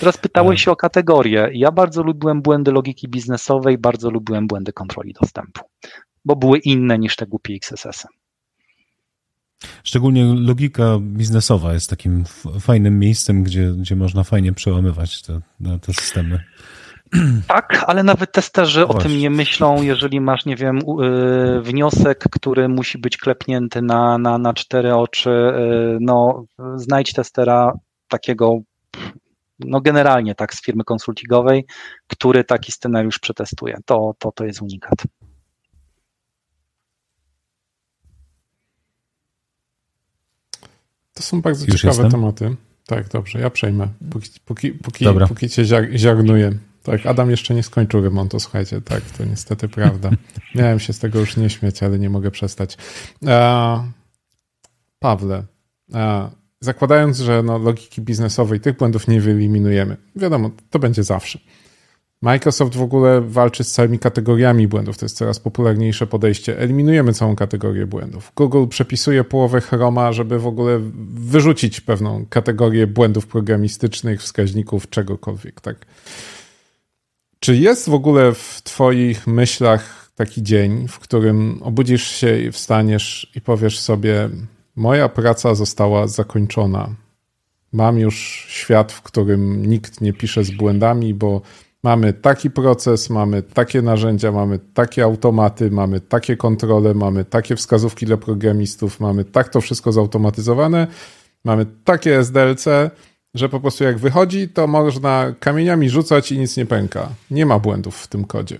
Teraz pytałeś się o kategorie. Ja bardzo lubiłem błędy logiki biznesowej, bardzo lubiłem błędy kontroli dostępu, bo były inne niż te głupie XSS-y. Szczególnie logika biznesowa jest takim fajnym miejscem, gdzie, gdzie można fajnie przełamywać te, te systemy. Tak, ale nawet testerzy o tym nie myślą, jeżeli masz, nie wiem, y, wniosek, który musi być klepnięty na, na, na cztery oczy, y, no znajdź testera takiego, no generalnie tak z firmy konsultingowej, który taki scenariusz przetestuje. To, to, to jest unikat. To są bardzo Już ciekawe jestem? tematy. Tak, dobrze, ja przejmę, póki, póki, póki, póki cię ziarnuję. Tak, Adam jeszcze nie skończył remontu, słuchajcie, tak, to niestety prawda. Miałem się z tego już nie śmiać, ale nie mogę przestać. E, Pawle, e, zakładając, że no, logiki biznesowej tych błędów nie wyeliminujemy, wiadomo, to będzie zawsze. Microsoft w ogóle walczy z całymi kategoriami błędów. To jest coraz popularniejsze podejście. Eliminujemy całą kategorię błędów. Google przepisuje połowę Chroma, żeby w ogóle wyrzucić pewną kategorię błędów programistycznych, wskaźników, czegokolwiek. Tak. Czy jest w ogóle w Twoich myślach taki dzień, w którym obudzisz się i wstaniesz i powiesz sobie: Moja praca została zakończona. Mam już świat, w którym nikt nie pisze z błędami, bo mamy taki proces, mamy takie narzędzia, mamy takie automaty, mamy takie kontrole, mamy takie wskazówki dla programistów, mamy tak to wszystko zautomatyzowane, mamy takie SDLC, że po prostu jak wychodzi, to można kamieniami rzucać i nic nie pęka. Nie ma błędów w tym kodzie.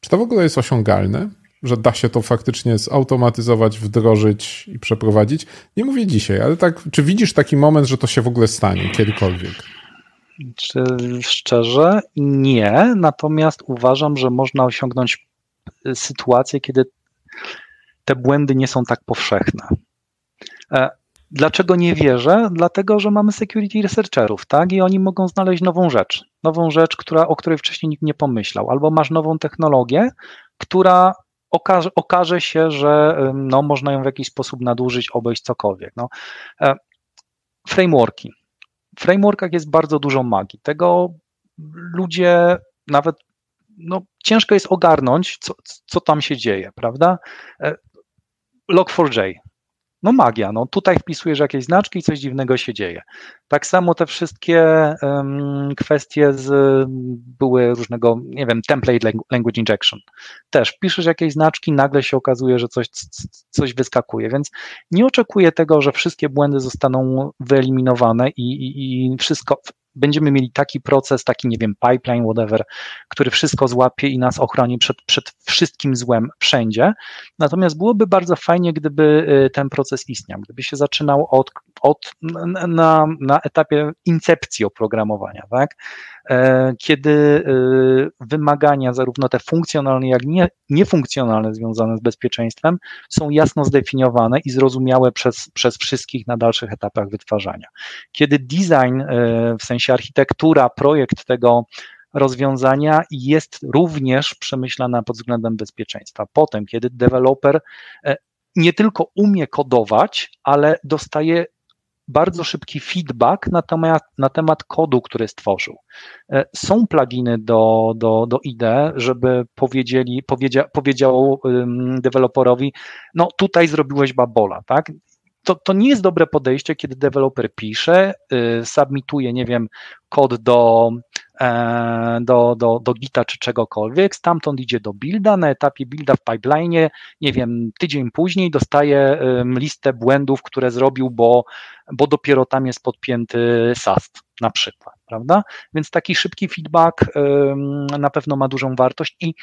Czy to w ogóle jest osiągalne? Że da się to faktycznie zautomatyzować, wdrożyć i przeprowadzić? Nie mówię dzisiaj, ale tak, czy widzisz taki moment, że to się w ogóle stanie kiedykolwiek? Czy szczerze? Nie. Natomiast uważam, że można osiągnąć y, sytuację, kiedy te błędy nie są tak powszechne. E, dlaczego nie wierzę? Dlatego, że mamy security researcherów, tak? I oni mogą znaleźć nową rzecz. Nową rzecz, która, o której wcześniej nikt nie pomyślał. Albo masz nową technologię, która okaże, okaże się, że no, można ją w jakiś sposób nadużyć, obejść cokolwiek. No. E, frameworki w frameworkach jest bardzo dużo magii. Tego ludzie nawet no, ciężko jest ogarnąć, co, co tam się dzieje, prawda? E, Log4j no magia, no tutaj wpisujesz jakieś znaczki i coś dziwnego się dzieje. Tak samo te wszystkie um, kwestie z, były różnego, nie wiem, template language injection. Też wpiszesz jakieś znaczki, nagle się okazuje, że coś, coś wyskakuje, więc nie oczekuję tego, że wszystkie błędy zostaną wyeliminowane i, i, i wszystko, będziemy mieli taki proces, taki, nie wiem, pipeline, whatever, który wszystko złapie i nas ochroni przed, przed wszystkim złem wszędzie. Natomiast byłoby bardzo fajnie, gdyby y, ten proces istniał, gdyby się zaczynał od, od na, na etapie incepcji oprogramowania, tak? E, kiedy y, wymagania, zarówno te funkcjonalne, jak i niefunkcjonalne związane z bezpieczeństwem, są jasno zdefiniowane i zrozumiałe przez, przez wszystkich na dalszych etapach wytwarzania. Kiedy design, y, w sensie architektura, projekt tego rozwiązania jest również przemyślana pod względem bezpieczeństwa. Potem, kiedy deweloper e, nie tylko umie kodować, ale dostaje bardzo szybki feedback na temat, na temat kodu, który stworzył. E, są pluginy do, do, do IDE, żeby powiedzieli, powiedzia, powiedział deweloperowi, no tutaj zrobiłeś babola, tak? To, to nie jest dobre podejście, kiedy deweloper pisze, y, submituje, nie wiem, kod do, E, do, do, do Gita czy czegokolwiek, stamtąd idzie do builda, na etapie builda w pipeline, nie wiem, tydzień później dostaje listę błędów, które zrobił, bo, bo dopiero tam jest podpięty SAST na przykład, prawda? Więc taki szybki feedback na pewno ma dużą wartość i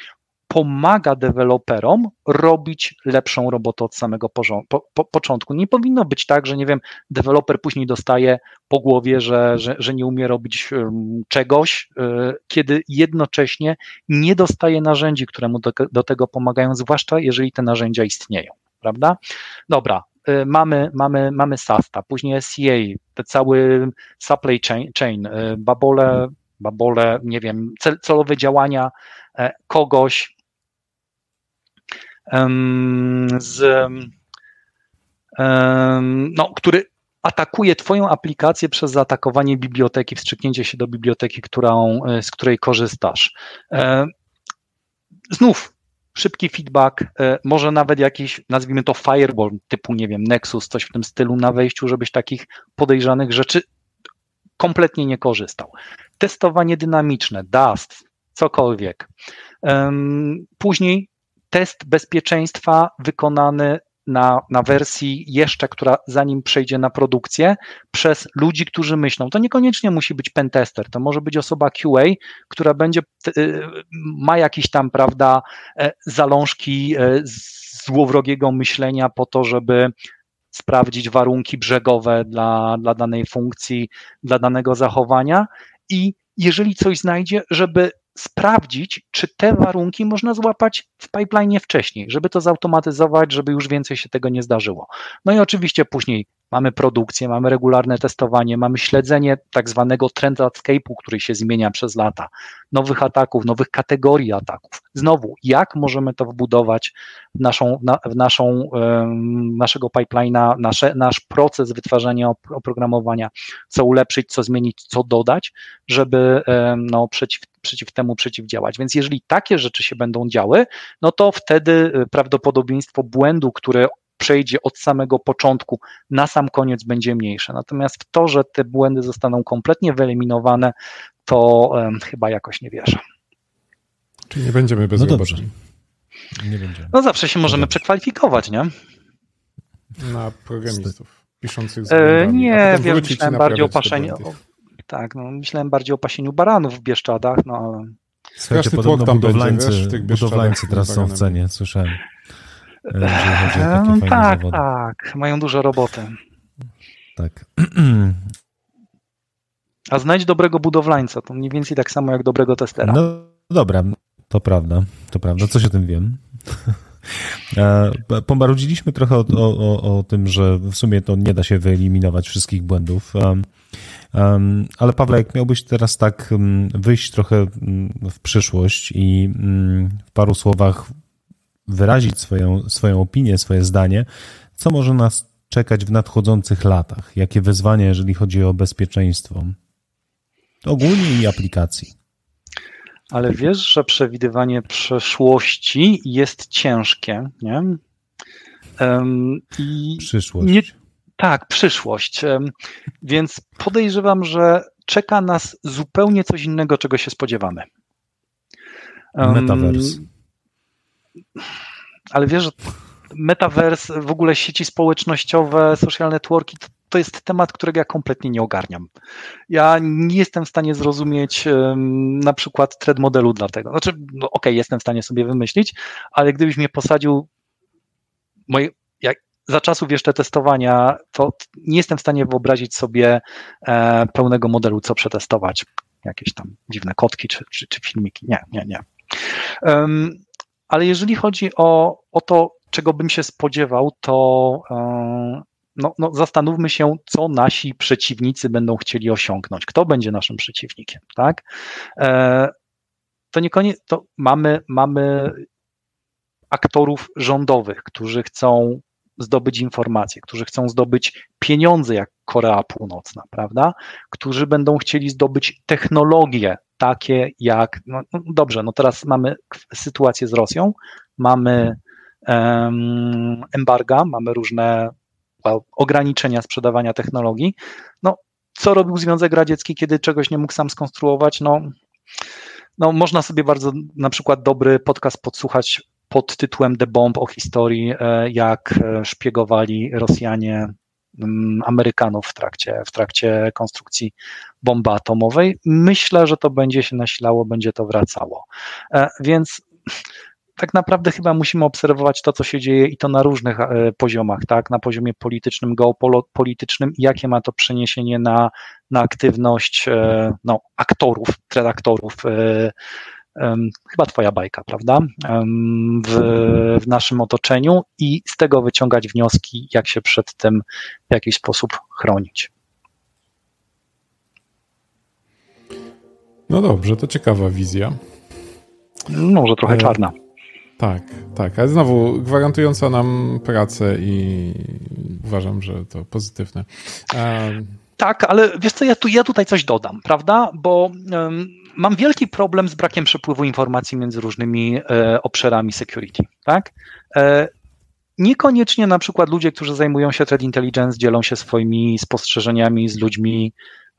pomaga deweloperom robić lepszą robotę od samego po, po, początku. Nie powinno być tak, że nie wiem, deweloper później dostaje po głowie, że, że, że nie umie robić czegoś, y, kiedy jednocześnie nie dostaje narzędzi, które mu do, do tego pomagają, zwłaszcza jeżeli te narzędzia istnieją, prawda? Dobra, y, mamy, mamy, mamy SASTA, później SCA, te cały supply chain, chain y, babole, babole, nie wiem, cel, celowe działania e, kogoś, z, no, który atakuje Twoją aplikację przez zaatakowanie biblioteki, wstrzyknięcie się do biblioteki, którą, e, z której korzystasz. E, znów szybki feedback, e, może nawet jakiś, nazwijmy to firewall typu, nie wiem, Nexus, coś w tym stylu na wejściu, żebyś takich podejrzanych rzeczy kompletnie nie korzystał. Testowanie dynamiczne, Dust, cokolwiek. Później test bezpieczeństwa wykonany na, na wersji jeszcze, która zanim przejdzie na produkcję, przez ludzi, którzy myślą. To niekoniecznie musi być pentester, to może być osoba QA, która będzie, y, ma jakieś tam, prawda, e, zalążki e, złowrogiego myślenia po to, żeby sprawdzić warunki brzegowe dla, dla danej funkcji, dla danego zachowania i jeżeli coś znajdzie, żeby sprawdzić, czy te warunki można złapać w pipeline wcześniej, żeby to zautomatyzować, żeby już więcej się tego nie zdarzyło. No i oczywiście później mamy produkcję, mamy regularne testowanie, mamy śledzenie tak zwanego trend landscape'u, który się zmienia przez lata, nowych ataków, nowych kategorii ataków. Znowu, jak możemy to wbudować w naszą, w naszą naszego pipeline'a, nasze, nasz proces wytwarzania oprogramowania, co ulepszyć, co zmienić, co dodać, żeby no, przeciw, przeciw temu przeciwdziałać. Więc jeżeli takie rzeczy się będą działy, no to wtedy y, prawdopodobieństwo błędu, które przejdzie od samego początku na sam koniec będzie mniejsze. Natomiast w to, że te błędy zostaną kompletnie wyeliminowane, to um, chyba jakoś nie wierzę. Czyli nie będziemy bez no dobrze. Nie będziemy. No zawsze się możemy przekwalifikować, nie? Na programistów piszących z e, Nie, wiem, myślałem bardziej o pasieniu. Tak, no, myślałem bardziej o pasieniu baranów w Bieszczadach, no ale... Słuchajcie, podobno budowlańcy, będzie, wiesz, budowlańcy teraz są w cenie, słyszałem. E, no, tak, tak. Mają dużo roboty. Tak. A znajdź dobrego budowlańca, to mniej więcej tak samo jak dobrego testera. No dobra, to prawda, to prawda, coś o tym wiem. E, pomarudziliśmy trochę o, o, o, tym, że w sumie to nie da się wyeliminować wszystkich błędów. Ale Pawle, jak miałbyś teraz tak wyjść trochę w przyszłość i w paru słowach wyrazić swoją, swoją opinię, swoje zdanie, co może nas czekać w nadchodzących latach? Jakie wyzwania, jeżeli chodzi o bezpieczeństwo? Ogólnie i aplikacji. Ale wiesz, że przewidywanie przeszłości jest ciężkie, nie? Um, i przyszłość. Nie, tak, przyszłość. Więc podejrzewam, że czeka nas zupełnie coś innego, czego się spodziewamy. Metaverse ale wiesz, że metaverse, w ogóle sieci społecznościowe, social networki, to, to jest temat, którego ja kompletnie nie ogarniam. Ja nie jestem w stanie zrozumieć um, na przykład thread modelu dlatego. Znaczy, no okej, okay, jestem w stanie sobie wymyślić, ale gdybyś mnie posadził moje, jak, za czasów jeszcze testowania, to nie jestem w stanie wyobrazić sobie e, pełnego modelu, co przetestować. Jakieś tam dziwne kotki czy, czy, czy filmiki. Nie, nie, nie. Um, ale jeżeli chodzi o, o to, czego bym się spodziewał, to e, no, no, zastanówmy się, co nasi przeciwnicy będą chcieli osiągnąć. Kto będzie naszym przeciwnikiem, tak? E, to niekoniecznie, to mamy, mamy aktorów rządowych, którzy chcą zdobyć informacje, którzy chcą zdobyć pieniądze jak Korea Północna, prawda? Którzy będą chcieli zdobyć technologie takie jak, no, no dobrze, no teraz mamy sytuację z Rosją, mamy um, embarga, mamy różne well, ograniczenia sprzedawania technologii. No, co robił Związek Radziecki, kiedy czegoś nie mógł sam skonstruować? No, no można sobie bardzo na przykład dobry podcast podsłuchać pod tytułem The Bomb o historii, e, jak e, szpiegowali Rosjanie mm, Amerykanów w trakcie, w trakcie konstrukcji bomby atomowej. Myślę, że to będzie się nasilało, będzie to wracało. E, więc tak naprawdę chyba musimy obserwować to, co się dzieje i to na różnych poziomach, tak? Na poziomie politycznym, geopolitycznym jakie ma to przeniesienie na, na aktywność no, aktorów, redaktorów chyba twoja bajka, prawda, w, w naszym otoczeniu i z tego wyciągać wnioski, jak się przed tym w jakiś sposób chronić. No dobrze, to ciekawa wizja. Może trochę e, czarna. Tak, tak, ale znowu gwarantująca nam pracę i uważam, że to pozytywne. E, tak, ale wiesz co, ja, tu, ja tutaj coś dodam, prawda? Bo um, mam wielki problem z brakiem przepływu informacji między różnymi e, obszarami security, tak? E, niekoniecznie na przykład ludzie, którzy zajmują się threat intelligence, dzielą się swoimi spostrzeżeniami z ludźmi,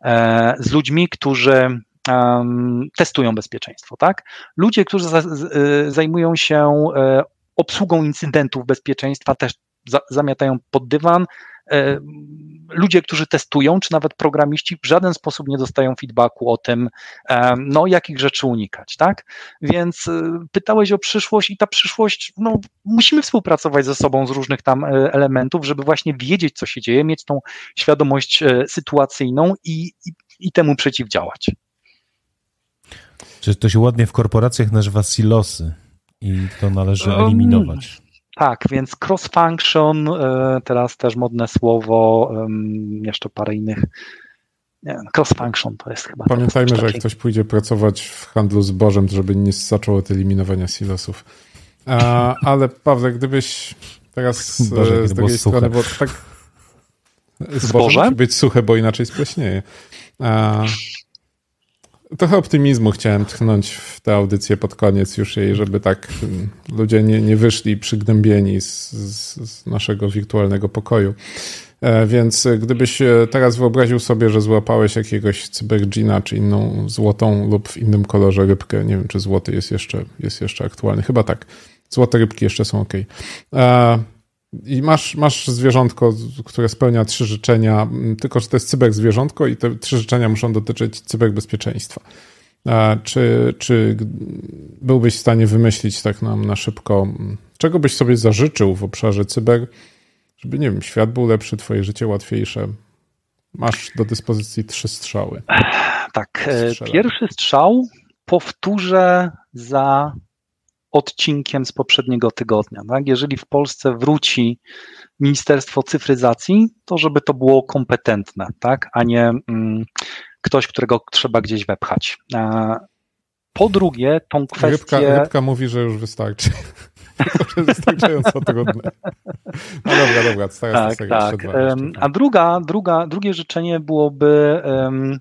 e, z ludźmi, którzy um, testują bezpieczeństwo, tak? Ludzie, którzy za, z, e, zajmują się e, obsługą incydentów bezpieczeństwa, też za, zamiatają pod dywan, ludzie, którzy testują, czy nawet programiści w żaden sposób nie dostają feedbacku o tym, e, no, jakich rzeczy unikać, tak? Więc e, pytałeś o przyszłość i ta przyszłość, no, musimy współpracować ze sobą z różnych tam elementów, żeby właśnie wiedzieć, co się dzieje, mieć tą świadomość sytuacyjną i, i, i temu przeciwdziałać. Czy to się ładnie w korporacjach nazywa silosy i to należy eliminować. Tak, więc cross-function, e, teraz też modne słowo, jeszcze parę innych. Cross-function to jest chyba. Pamiętajmy, że jak ktoś pójdzie pracować w handlu zbożem, to żeby nie zaczął od eliminowania silosów. A, ale Paweł, gdybyś teraz Boże, e, z drugiej strony, bo tak zboże musi być suche, bo inaczej spleśnieje. A, Trochę optymizmu chciałem tchnąć w tę audycję pod koniec już jej, żeby tak mm, ludzie nie, nie wyszli przygnębieni z, z, naszego wirtualnego pokoju. E, więc gdybyś e, teraz wyobraził sobie, że złapałeś jakiegoś cybergina, czy inną złotą lub w innym kolorze rybkę, nie wiem, czy złoty jest jeszcze, jest jeszcze aktualny, chyba tak. Złote rybki jeszcze są ok. I masz, masz zwierzątko, które spełnia trzy życzenia, tylko że to jest cyberzwierzątko i te trzy życzenia muszą dotyczyć cyberbezpieczeństwa. Czy, czy byłbyś w stanie wymyślić tak nam na szybko, czego byś sobie zażyczył w obszarze cyber, żeby, nie wiem, świat był lepszy, twoje życie łatwiejsze? Masz do dyspozycji trzy strzały. Tak, e, pierwszy strzał powtórzę za odcinkiem z poprzedniego tygodnia. Tak? Jeżeli w Polsce wróci Ministerstwo Cyfryzacji, to żeby to było kompetentne, tak? a nie mm, ktoś, którego trzeba gdzieś wepchać. Po drugie, tą kwestię... Rybka, rybka mówi, że już wystarczy. wystarczająco trudne. No dobra, dobra, tak, tak. A druga, druga, drugie życzenie byłoby um,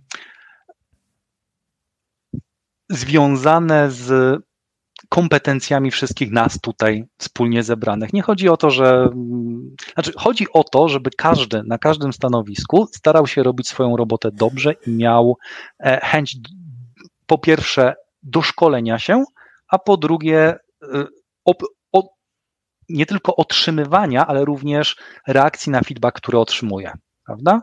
związane z kompetencjami wszystkich nas tutaj wspólnie zebranych. Nie chodzi o to, że. Znaczy, chodzi o to, żeby każdy na każdym stanowisku starał się robić swoją robotę dobrze i miał e, chęć po pierwsze do szkolenia się, a po drugie e, nie tylko otrzymywania, ale również reakcji na feedback, który otrzymuje. prawda?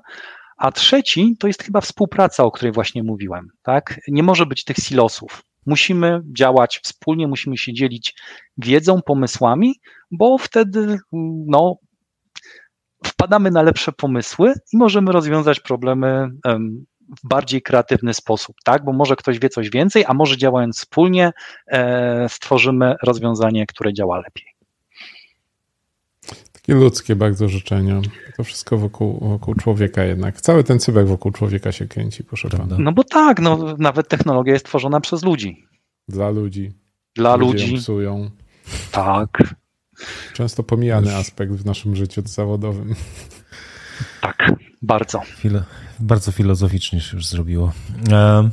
A trzeci to jest chyba współpraca, o której właśnie mówiłem, tak? Nie może być tych silosów. Musimy działać wspólnie, musimy się dzielić wiedzą, pomysłami, bo wtedy no, wpadamy na lepsze pomysły i możemy rozwiązać problemy w bardziej kreatywny sposób, tak? Bo może ktoś wie coś więcej, a może działając wspólnie e, stworzymy rozwiązanie, które działa lepiej. Takie ludzkie bardzo życzenia. To wszystko wokół, wokół człowieka jednak. Cały ten cybek wokół człowieka się kręci, proszę pana. No bo tak, no, nawet technologia jest tworzona przez ludzi. Dla ludzi. Dla Ludzie ludzi. psują. Tak. Często pomijany aspekt w naszym życiu zawodowym. Tak, bardzo. Filo, bardzo filozoficznie się już zrobiło. E,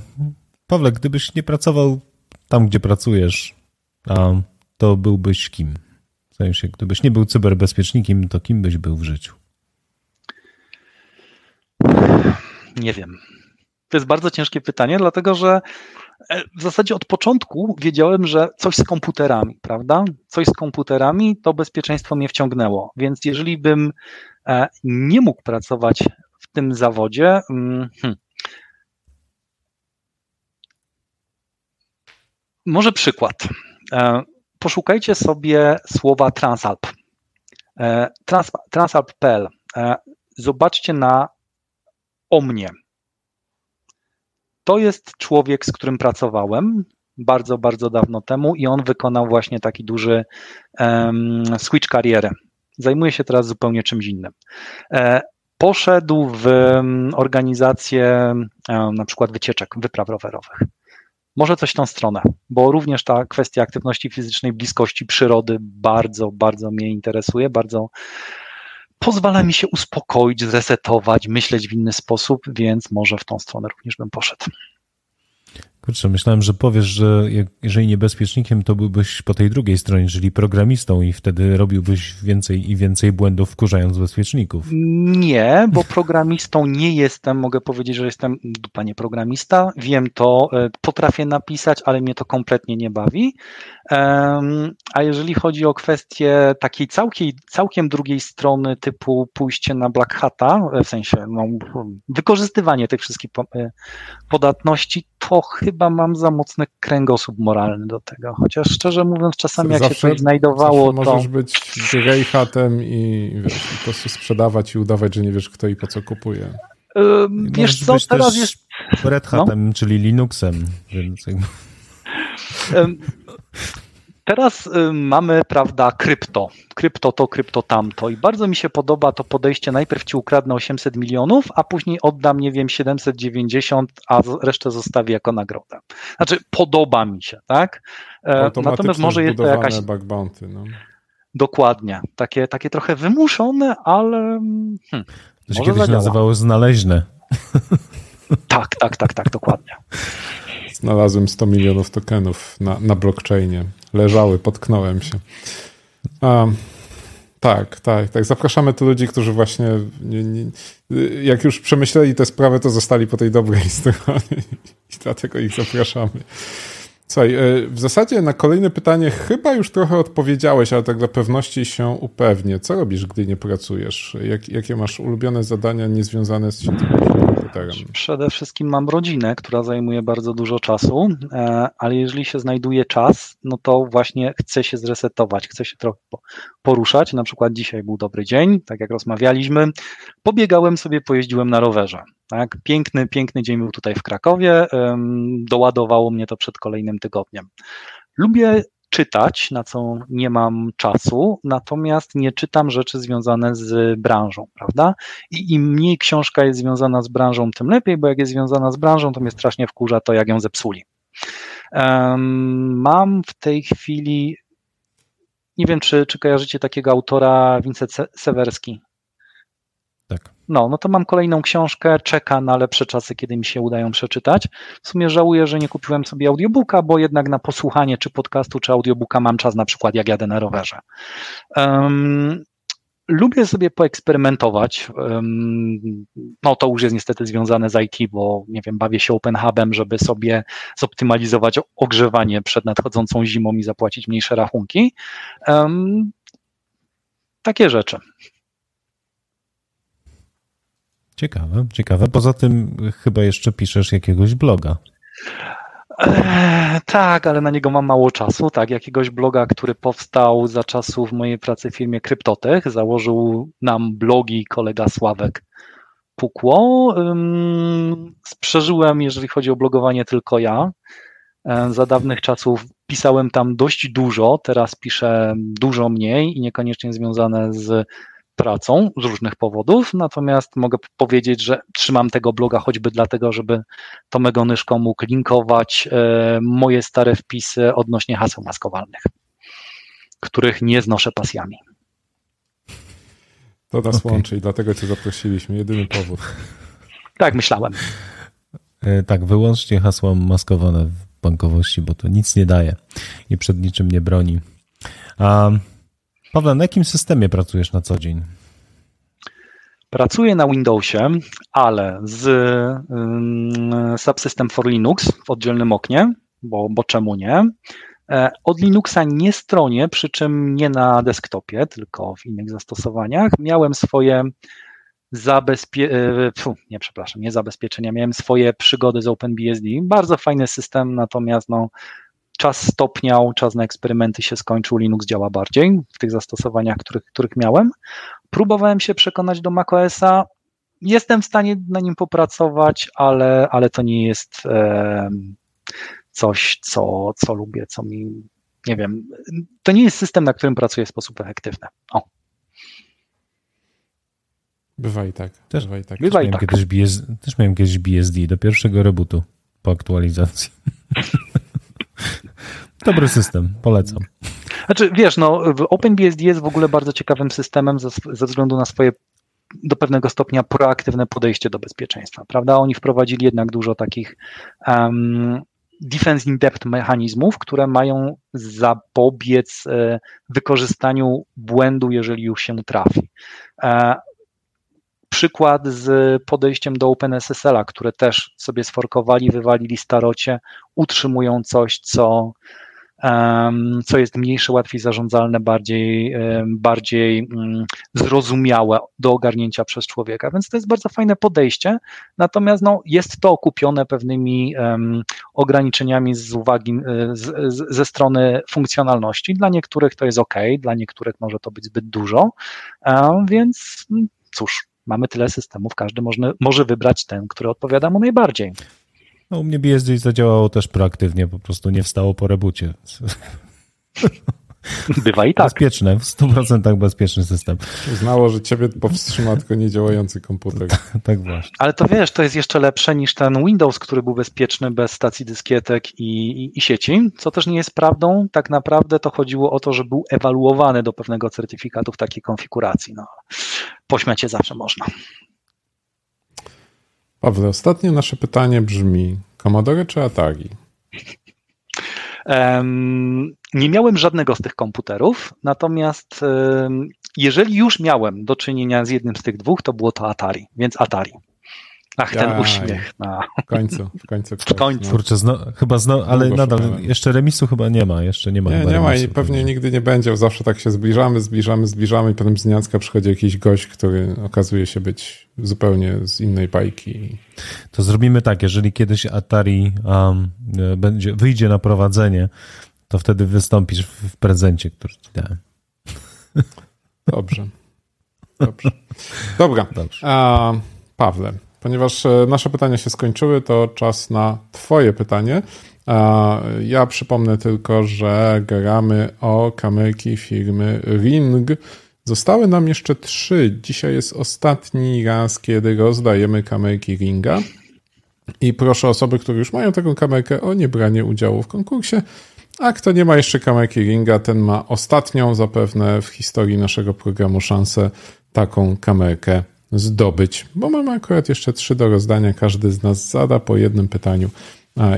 Pawle, gdybyś nie pracował tam, gdzie pracujesz, to byłbyś kim? W sensie, gdybyś nie był cyberbezpiecznikiem, to kim byś był w życiu? Nie wiem. To jest bardzo ciężkie pytanie, dlatego że e, w zasadzie od początku wiedziałem, że coś z komputerami, prawda? Coś z komputerami, to bezpieczeństwo mnie wciągnęło. Więc jeżeli bym e, nie mógł pracować w tym zawodzie, mm, hmm, może przykład. E, poszukajcie sobie słowa Transalp. Trans, transalp.pl. Zobaczcie na o mnie. To jest człowiek, z którym pracowałem bardzo, bardzo dawno temu i on wykonał właśnie taki duży um, switch karierę. Zajmuje się teraz zupełnie czymś innym. E, poszedł w organizację um, na przykład wycieczek, wypraw rowerowych. Może coś w tą stronę, bo również ta kwestia aktywności fizycznej, bliskości przyrody bardzo, bardzo mnie interesuje, bardzo pozwala mi się uspokoić, zresetować, myśleć w inny sposób, więc może w tą stronę również bym poszedł. Kurczę, myślałem, że powiesz, że jeżeli niebezpiecznikiem, to byłbyś po tej drugiej stronie, czyli programistą i wtedy robiłbyś więcej i więcej błędów, wkurzając bezpieczników. Nie, bo programistą nie jestem. Mogę powiedzieć, że jestem panie programista. Wiem to, e, potrafię napisać, ale mnie to kompletnie nie bawi. A jeżeli chodzi o kwestię takiej całkiem, całkiem drugiej strony, typu pójście na Black Hata, w sensie no, wykorzystywanie tych wszystkich e, podatności, to chyba mam za mocny kręgosłup moralny do tego. Chociaż szczerze mówiąc, czasami jak zawsze, się coś znajdowało, to... Możesz być greyhatem i wiesz, po prostu sprzedawać i udawać, że nie wiesz kto i po co kupuje. Yy, wiesz co, teraz jest... Red Hatem, no? czyli Linuxem, więc... Teraz y, mamy, prawda, krypto. Krypto to, krypto tamto. I bardzo mi się podoba to podejście. Najpierw ci ukradnę 800 milionów, a później oddam, nie wiem, 790, a resztę zostawię jako nagrodę. Znaczy, podoba mi się, tak? E, natomiast może jest to jakaś. Bug bounty, no. Dokładnie. Takie, takie trochę wymuszone, ale. Hmm, to się kiedyś zadziała. nazywało znaleźne. Tak, tak, tak, tak, dokładnie. Znalazłem 100 milionów tokenów na, na blockchainie. Leżały, potknąłem się. A, tak, tak, tak. Zapraszamy tu ludzi, którzy właśnie nie, nie, jak już przemyśleli tę sprawę, to zostali po tej dobrej stronie i dlatego ich zapraszamy. Słuchaj, e, w zasadzie na kolejne pytanie chyba już trochę odpowiedziałeś, ale tak dla pewności się upewnię. Co robisz, gdy nie pracujesz? Jak, jakie masz ulubione zadania niezwiązane z siecią komputerem? Przede wszystkim mam rodzinę, która zajmuje bardzo dużo czasu, e, ale jeżeli się znajduje czas, no to właśnie chcę się zresetować, chcę się trochę poruszać. Na przykład dzisiaj był dobry dzień, tak jak rozmawialiśmy. Pobiegałem sobie, pojeździłem na rowerze. Tak? Piękny, piękny dzień był tutaj w Krakowie. Doładowało mnie to przed kolejnym tygodniem. Lubię czytać, na co nie mam czasu, natomiast nie czytam rzeczy związane z branżą, prawda? I im mniej książka jest związana z branżą, tym lepiej, bo jak jest związana z branżą, to mnie strasznie wkurza to, jak ją zepsuli. Um, mam w tej chwili, nie wiem, czy, czy kojarzycie takiego autora, Vincent Sewerski. Tak. No, no to mam kolejną książkę, czeka na lepsze czasy, kiedy mi się udają przeczytać. W sumie żałuję, że nie kupiłem sobie audiobooka, bo jednak na posłuchanie czy podcastu, czy audiobooka mam czas na przykład jak jadę na rowerze. Um, lubię sobie poeksperymentować. No to już jest niestety związane z IT, bo nie wiem, bawię się Open Hubem, żeby sobie zoptymalizować ogrzewanie przed nadchodzącą zimą i zapłacić mniejsze rachunki. Takie rzeczy. Ciekawe, ciekawe. Poza tym chyba jeszcze piszesz jakiegoś bloga. Eee, tak, ale na niego mam mało czasu. Tak, jakiegoś bloga, który powstał za czasów mojej pracy w firmie Kryptotech. Założył nam blogi kolega Sławek Pukło. Ym, przeżyłem, jeżeli chodzi o blogowanie, tylko ja. E, za dawnych czasów pisałem tam dość dużo, teraz piszę dużo mniej i niekoniecznie związane z pracą z różnych powodów, natomiast mogę powiedzieć, że trzymam tego bloga choćby dlatego, żeby Tomek Onyszko mógł linkować e, moje stare wpisy odnośnie haseł maskowalnych, których nie znoszę pasjami. To nas okay. łączy i dlatego cię zaprosiliśmy. Jedyny powód. Tak, myślałem. E, tak, wyłącznie hasła maskowane w bankowości, bo to nic nie daje i przed niczym nie broni. A Paweł, na jakim systemie pracujesz na co dzień? Pracuję na Windowsie, ale z um, Subsystem for Linux w oddzielnym oknie, bo, bo czemu nie? E, od Linuxa nie stronie, przy czym nie na desktopie, tylko w innych zastosowaniach. Miałem swoje zabezpieczenia, nie przepraszam, nie zabezpieczenia, miałem swoje przygody z OpenBSD. Bardzo fajny system, natomiast no, czas stopniał, czas na eksperymenty się skończył, Linux działa bardziej w tych zastosowaniach, których, których miałem. Próbowałem się przekonać do macOSa, jestem w stanie na nim popracować, ale, ale to nie jest e, coś, co, co lubię, co mi, nie wiem, to nie jest system, na którym pracuję w sposób efektywny. O. Bywa i tak. Też, bywa i tak. Bywa też, i miałem tak. Kiedyś BS, też miałem kiedyś BSD do pierwszego rebootu po aktualizacji. Dobry system, polecam. Znaczy, wiesz, no, OpenBSD jest w ogóle bardzo ciekawym systemem ze, ze względu na swoje do pewnego stopnia proaktywne podejście do bezpieczeństwa, prawda? Oni wprowadzili jednak dużo takich um, defense in depth mechanizmów, które mają zapobiec e, wykorzystaniu błędu, jeżeli już się trafi. E, przykład z podejściem do OpenSSL-a, które też sobie sforkowali, wywalili starocie, utrzymują coś, co, co jest mniejsze, łatwiej zarządzalne, bardziej, bardziej mm, zrozumiałe do ogarnięcia przez człowieka. Więc to jest bardzo fajne podejście, natomiast no, jest to okupione pewnymi um, ograniczeniami z uwagi e, z, z, ze strony funkcjonalności. Dla niektórych to jest ok, dla niektórych może to być zbyt dużo, um, więc mm, cóż, mamy tyle systemów, każdy może, może wybrać ten, który odpowiada mu najbardziej. No, u mnie BSD zadziałało też proaktywnie, po prostu nie wstało po rebucie. Bywa i tak. Bezpieczne, w 100% bezpieczny system. Uznało, że ciebie powstrzyma tylko niedziałający komputer. tak właśnie. Ale to wiesz, to jest jeszcze lepsze niż ten Windows, który był bezpieczny bez stacji dyskietek i, i, i sieci, co też nie jest prawdą. Tak naprawdę to chodziło o to, że był ewaluowany do pewnego certyfikatu w takiej konfiguracji. No, pośmiać się zawsze można. Pawle, ostatnie nasze pytanie brzmi: Commodore czy Atari? Nie miałem żadnego z tych komputerów, natomiast jeżeli już miałem do czynienia z jednym z tych dwóch, to było to Atari, więc Atari. Ach, ten Jaj, uśmiech. No. W końcu, w końcu. W końcu. No. Kurczę, zno, chyba zno, ale nadal szukałem. jeszcze remisu chyba nie ma, jeszcze nie ma. Nie, nie ma i pewnie nigdy nie będzie, zawsze tak się zbliżamy, zbliżamy, zbliżamy i potem z Niacka przychodzi jakiś gość, który okazuje się być zupełnie z innej bajki. To zrobimy tak, jeżeli kiedyś Atari um, będzie, wyjdzie na prowadzenie, to wtedy wystąpisz w prezencie, który ci dałem. Dobrze. Dobrze. Dobra. Dobrze. A, Pawle, Ponieważ e, nasze pytania się skończyły, to czas na Twoje pytanie. Ja przypomnę tylko, że gramy o kamerki firmy Ring. Zostały nam jeszcze trzy. Dzisiaj jest ostatni raz, kiedy rozdajemy kamerki Ringa. I proszę osoby, które już mają taką kamerkę, o niebranie udziału w konkursie. A kto nie ma jeszcze kamerki Ringa, ten ma ostatnią zapewne w historii naszego programu szansę taką kamerkę zdobyć, bo mamy akurat jeszcze trzy do rozdania. Każdy z nas zada po jednym pytaniu.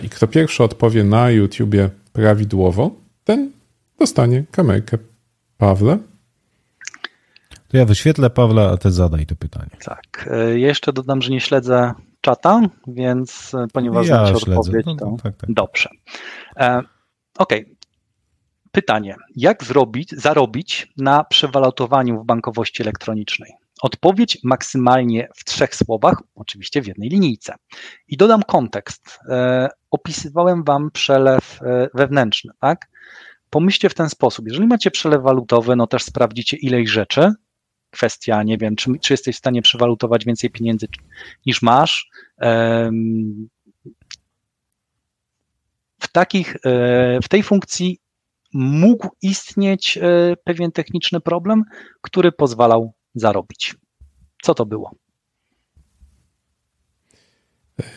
I kto pierwszy odpowie na YouTubie prawidłowo, ten dostanie kamerkę. Pawle? To ja wyświetlę Pawła, a ty zadaj to pytanie. Tak. E, jeszcze dodam, że nie śledzę czata, więc e, ponieważ ja znacie odpowiedź, no, to tak, tak. dobrze. Okay. Pytanie. Jak zrobić, zarobić na przewalutowaniu w bankowości elektronicznej? Odpowiedź maksymalnie w trzech słowach, oczywiście w jednej linijce. I dodam kontekst. E, opisywałem Wam przelew e, wewnętrzny, tak? Pomyślcie w ten sposób. Jeżeli macie przelew walutowy, no też sprawdzicie ileś rzeczy. Kwestia, nie wiem, czy, czy jesteś w stanie przewalutować więcej pieniędzy niż masz. W, takich, e, w tej funkcji mógł istnieć pewien techniczny problem, który pozwalał zarobić. Co to było?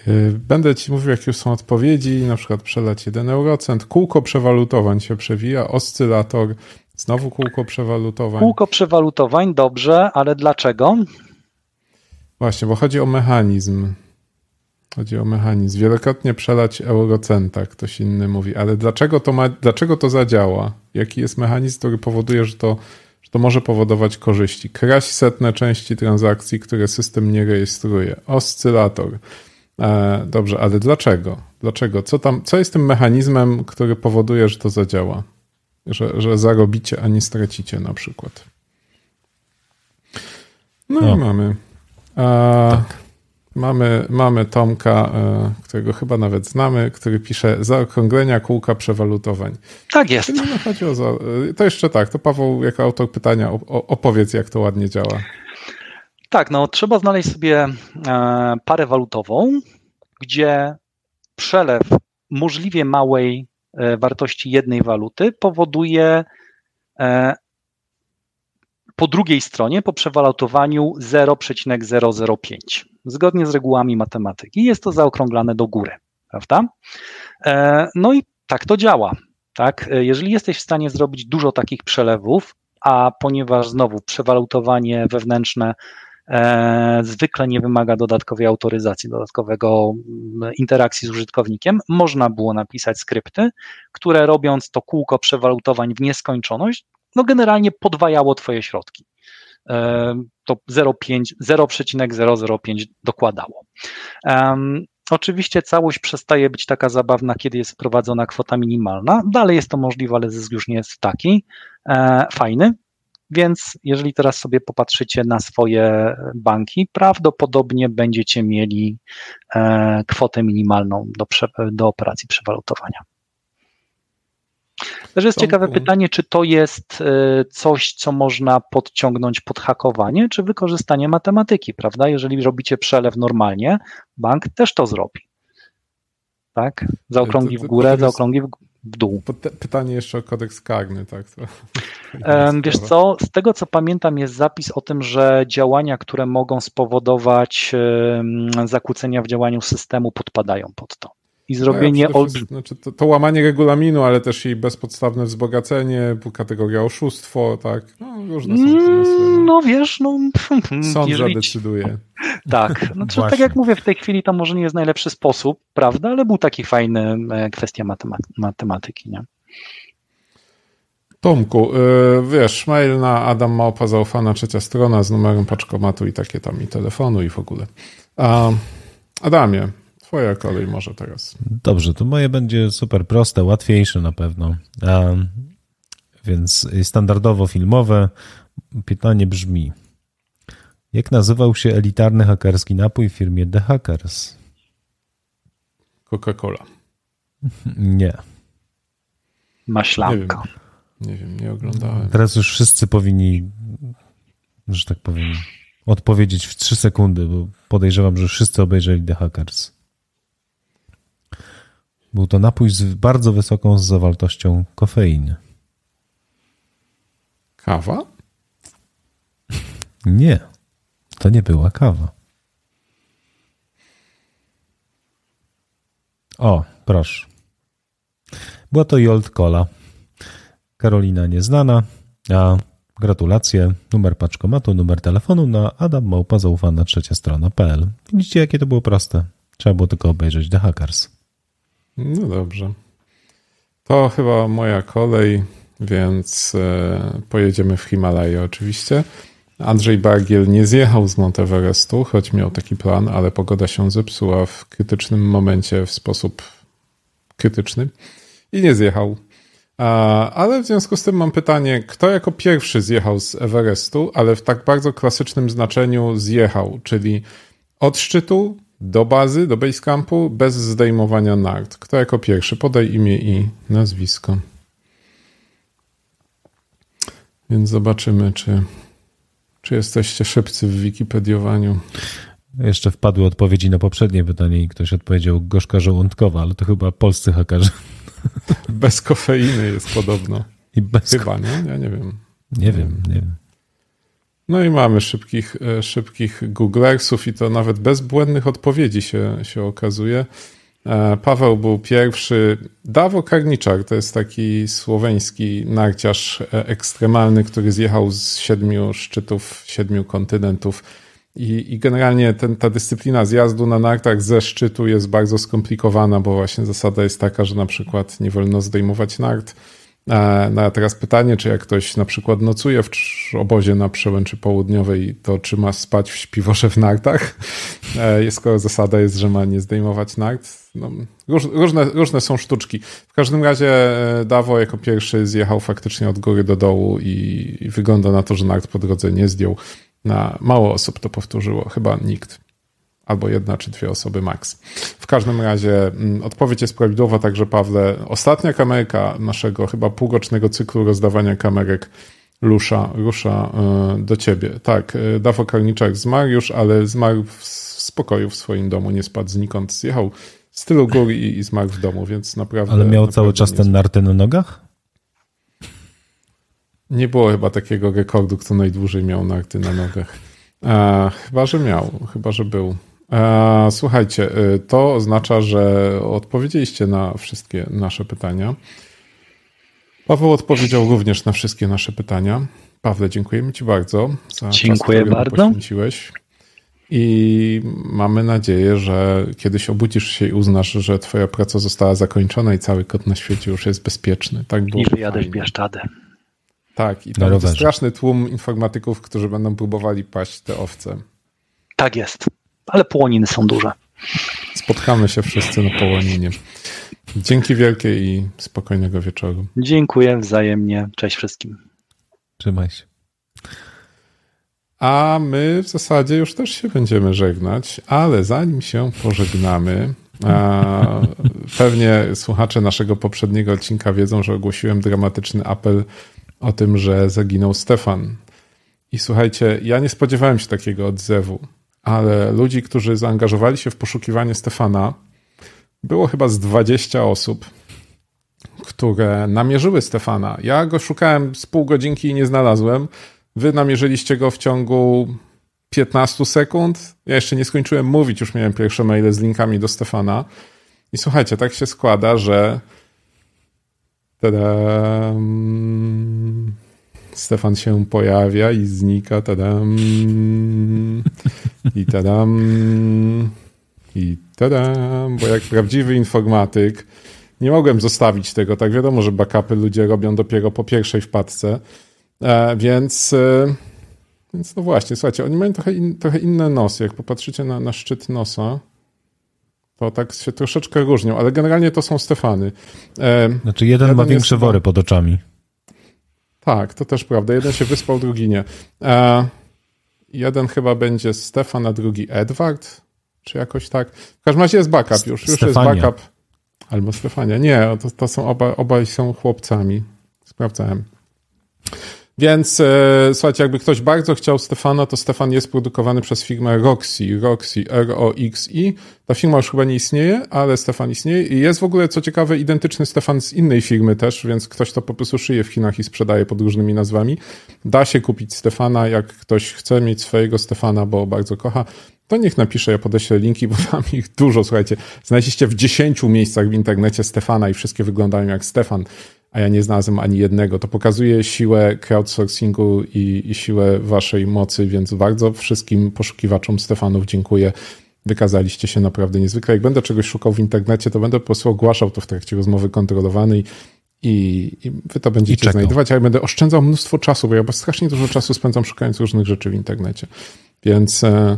Y, będę ci mówił, jakie są odpowiedzi, na przykład przelać 1 eurocent, kółko przewalutowań się przewija, oscylator, znowu kółko przewalutowań. Kółko przewalutowań, dobrze, ale dlaczego? Właśnie, bo chodzi o mechanizm. Chodzi o mechanizm. Wielokrotnie przelać eurocenta, ktoś inny mówi, ale dlaczego to, ma, dlaczego to zadziała? Jaki jest mechanizm, który powoduje, że to to może powodować korzyści. Kraść setne części transakcji, które system nie rejestruje. Oscylator. E, dobrze, ale dlaczego? Dlaczego? Co, tam, co jest tym mechanizmem, który powoduje, że to zadziała? Że, że zarobicie, a nie stracicie na przykład. No, no. i mamy. A, tak. Mamy, mamy Tomka, e, którego chyba nawet znamy, który pisze zaokrąglenia kółka przewalutowań. Tak jest. Czyli chodzi o, e, to jeszcze tak, to Paweł jako autor pytania opowiedz, jak to ładnie działa. Tak, no trzeba znaleźć sobie e, parę walutową, gdzie przelew możliwie małej wartości jednej waluty powoduje po drugiej stronie, po przewalutowaniu 0,005, zgodnie z regułami matematyki. Jest to zaokrąglane do góry, prawda? E, no i tak to działa. Tak? E, jeżeli jesteś w stanie zrobić dużo takich przelewów, a ponieważ znowu przewalutowanie wewnętrzne e, zwykle nie wymaga dodatkowej autoryzacji, dodatkowego mm, interakcji z użytkownikiem, można było napisać skrypty, które robiąc to kółko przewalutowań w nieskończoność, no generalnie podwajało Twoje środki. To 0,005 dokładało. Oczywiście całość przestaje być taka zabawna, kiedy jest wprowadzona kwota minimalna. Dalej jest to możliwe, ale zysk już nie jest taki e, fajny. Więc jeżeli teraz sobie popatrzycie na swoje banki, prawdopodobnie będziecie mieli e, kwotę minimalną do, do operacji przewalutowania. Też jest ciekawe pytanie, czy to jest e, coś, co można podciągnąć pod hakowanie, czy wykorzystanie matematyki, prawda? Jeżeli robicie przelew normalnie, bank też to zrobi. Tak? Zaokrągli w górę, zaokrągli w dół. Pytanie jeszcze o kodeks karny, tak? To, Wiesz co, z tego co pamiętam jest zapis o tym, że działania, które mogą spowodować zakłócenia w działaniu systemu podpadają pod to i zrobienie no ja znaczy to, to, łamanie regulaminu, ale też i bezpodstawne wzbogacenie, kategoria oszustwo, tak? No, różne są mm, no. no wiesz, no... Sąd jeżeli... zadecyduje. Tak, znaczy, tak jak mówię, w tej chwili to może nie jest najlepszy sposób, prawda, ale był taki fajny e, kwestia matematyki, nie? Tomku, yy, wiesz, mail na Adam Małpa zaufana trzecia strona z numerem paczkomatu i takie tam i telefonu i w ogóle. Adamie, Twoja kolej może teraz. Dobrze, to moje będzie super proste, łatwiejsze na pewno. więc standardowo filmowe pytanie brzmi: Jak nazywał się elitarny hakerski napój w firmie The Hackers? Coca-Cola. Nie. Maślanka. Nie wiem, nie wiem, nie oglądałem. Teraz już wszyscy powinni, że tak powiem, odpowiedzieć w trzy sekundy, bo podejrzewam, że wszyscy obejrzeli The Hackers. Był to napój z bardzo wysoką zawartością kofeiny. Kawa? Nie, to nie była kawa. O, proszę. Była to Jolt Cola. Karolina nieznana, a gratulacje. Numer paczkomatu, numer telefonu na Adam Małpa zaufana trzecia strona.pl. Widzicie, jakie to było proste. Trzeba było tylko obejrzeć The Hackers. No dobrze. To chyba moja kolej, więc e, pojedziemy w Himalaję oczywiście. Andrzej Bargiel nie zjechał z Monteverestu, choć miał taki plan, ale pogoda się zepsuła w krytycznym momencie w sposób krytyczny i nie zjechał. Ale w związku z tym mam pytanie, kto jako pierwszy zjechał z Everestu, ale w tak bardzo klasycznym znaczeniu zjechał, czyli od szczytu do bazy, do basecampu, bez zdejmowania nart. Kto jako pierwszy? Podaj imię i nazwisko. Więc zobaczymy, czy, czy jesteście szybcy w wikipediowaniu. Jeszcze wpadły odpowiedzi na poprzednie pytanie i ktoś odpowiedział gorzka żołądkowa, ale to chyba polscy hakerzy. Bez kofeiny jest podobno. I bez Chyba, nie? Ja nie wiem. Nie wiem, nie wiem. No i mamy szybkich, e, szybkich Googlersów i to nawet bez błędnych odpowiedzi się, się okazuje. E, Paweł był pierwszy. Dawo Karniczak to jest taki słoweński narciarz e, ekstremalny, który zjechał z siedmiu szczytów, siedmiu kontynentów. I, i generalnie ten, ta dyscyplina zjazdu na nartach ze szczytu jest bardzo skomplikowana, bo właśnie zasada jest taka, że na przykład nie wolno zdejmować nart no a teraz pytanie, czy jak ktoś na przykład nocuje w obozie na przełęczy południowej, to czy ma spać w śpiworze w nartach? E, skoro zasada jest, że ma nie zdejmować nart. No, różne, różne są sztuczki. W każdym razie e, Dawo jako pierwszy zjechał faktycznie od góry do dołu i, i wygląda na to, że nart po drodze nie zdjął. Na mało osób to powtórzyło, chyba nikt albo jedna czy dwie osoby max. W każdym razie mm, odpowiedź jest prawidłowa, także Pawle, ostatnia kamerka naszego chyba półrocznego cyklu rozdawania kamerek rusza, rusza e, do ciebie. Tak, e, Dafo Karniczak zmarł już, ale zmarł w spokoju w swoim domu, nie spadł znikąd, zjechał z tylu gór i, i zmarł w domu, więc naprawdę... Ale miał naprawdę cały czas ten narty na nogach? Nie było chyba takiego rekordu, kto najdłużej miał narty na nogach. E, chyba, że miał, chyba, że był. E, słuchajcie, e, to oznacza, że odpowiedzieliście na wszystkie nasze pytania. Paweł odpowiedział również na wszystkie nasze pytania. Pawle, dziękujemy Ci bardzo za Dziękuję czas, bardzo. poświęciłeś. I mamy nadzieję, że kiedyś obudzisz się i uznasz, że Twoja praca została zakończona i cały kot na świecie już jest bezpieczny. Tak było I wyjadę w Bieszczadę. Tak, i to będzie straszny tłum informatyków, którzy będą próbowali paść te owce. Tak jest ale połoniny są duże. Spotkamy się wszyscy na połoninie. Dzięki wielkie i spokojnego wieczoru. Dziękuję wzajemnie. Cześć wszystkim. Trzymaj się. A my w zasadzie już też się będziemy żegnać, ale zanim się pożegnamy, pewnie słuchacze naszego poprzedniego odcinka wiedzą, że ogłosiłem dramatyczny apel o tym, że zaginął Stefan. I słuchajcie, ja nie spodziewałem się takiego odzewu ale ludzi, którzy zaangażowali się w poszukiwanie Stefana, było chyba z 20 osób, które namierzyły Stefana. Ja go szukałem z pół godzinki i nie znalazłem. Wy namierzyliście go w ciągu 15 sekund. Ja jeszcze nie skończyłem mówić, już miałem pierwsze maile z linkami do Stefana. I słuchajcie, tak się składa, że. Tadam. Stefan się pojawia i znika, tadam, i tadam, i tadam, bo jak prawdziwy informatyk nie mogłem zostawić tego, tak wiadomo, że backupy ludzie robią dopiero po pierwszej wpadce, e, więc, e, więc no właśnie, słuchajcie, oni mają trochę, in, trochę inne nosy, jak popatrzycie na, na szczyt nosa, to tak się troszeczkę różnią, ale generalnie to są Stefany. E, znaczy jeden, jeden ma większe wory pod oczami. Tak, to też prawda. Jeden się wyspał, drugi nie. E, jeden chyba będzie Stefan, a drugi Edward, czy jakoś tak. W każdym razie jest backup już. Już jest backup. Albo Stefania. Nie, to, to są oba, obaj są chłopcami. Sprawdzałem. Więc e, słuchajcie, jakby ktoś bardzo chciał Stefana, to Stefan jest produkowany przez firmę Roxy, Roxy, R-O-X-I. Ta firma już chyba nie istnieje, ale Stefan istnieje i jest w ogóle, co ciekawe, identyczny Stefan z innej firmy też, więc ktoś to po prostu szyje w Chinach i sprzedaje pod różnymi nazwami. Da się kupić Stefana, jak ktoś chce mieć swojego Stefana, bo bardzo kocha, to niech napisze, ja podeślę linki, bo tam ich dużo, słuchajcie. Znajdziecie w dziesięciu miejscach w internecie Stefana i wszystkie wyglądają jak Stefan a ja nie znalazłem ani jednego. To pokazuje siłę crowdsourcingu i, i siłę waszej mocy, więc bardzo wszystkim poszukiwaczom Stefanów dziękuję. Wykazaliście się naprawdę niezwykle. Jak będę czegoś szukał w internecie, to będę po prostu ogłaszał to w trakcie rozmowy kontrolowanej i, i wy to będziecie znajdować, a ja będę oszczędzał mnóstwo czasu, bo ja strasznie dużo czasu spędzam szukając różnych rzeczy w internecie. Więc, e,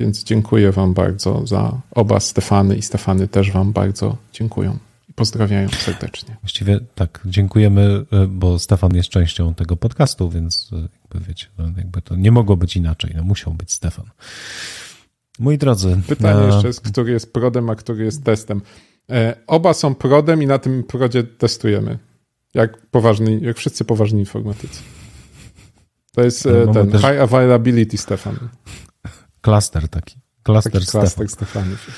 więc dziękuję wam bardzo za oba Stefany i Stefany też wam bardzo dziękują pozdrawiają serdecznie. Właściwie tak, dziękujemy, e, bo Stefan jest częścią tego podcastu, więc e, jakby wiecie, no, jakby to nie mogło być inaczej. No musiał być Stefan. Moi drodzy. Pytanie e, jeszcze jest, który jest prodem, a który jest testem. Oba są prodem i na tym prodzie testujemy. Jak poważni, jak wszyscy poważni informatycy. To jest mamy ten też- high availability Stefan. Klaster taki. Klaster Taki Stefan. klaster Stefanów.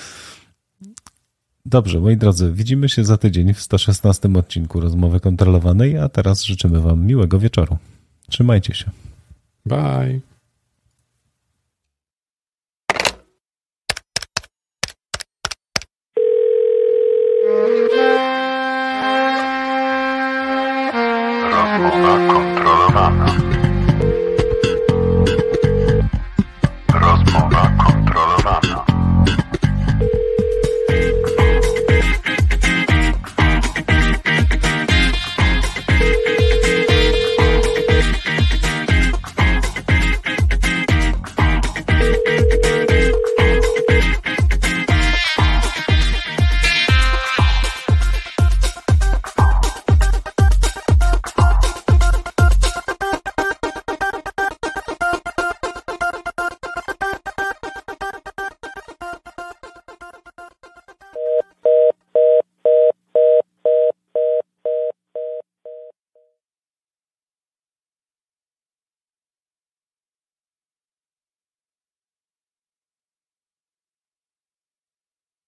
Dobrze, moi drodzy, widzimy się za tydzień w 116 odcinku rozmowy kontrolowanej, a teraz życzymy Wam miłego wieczoru. Trzymajcie się. Bye.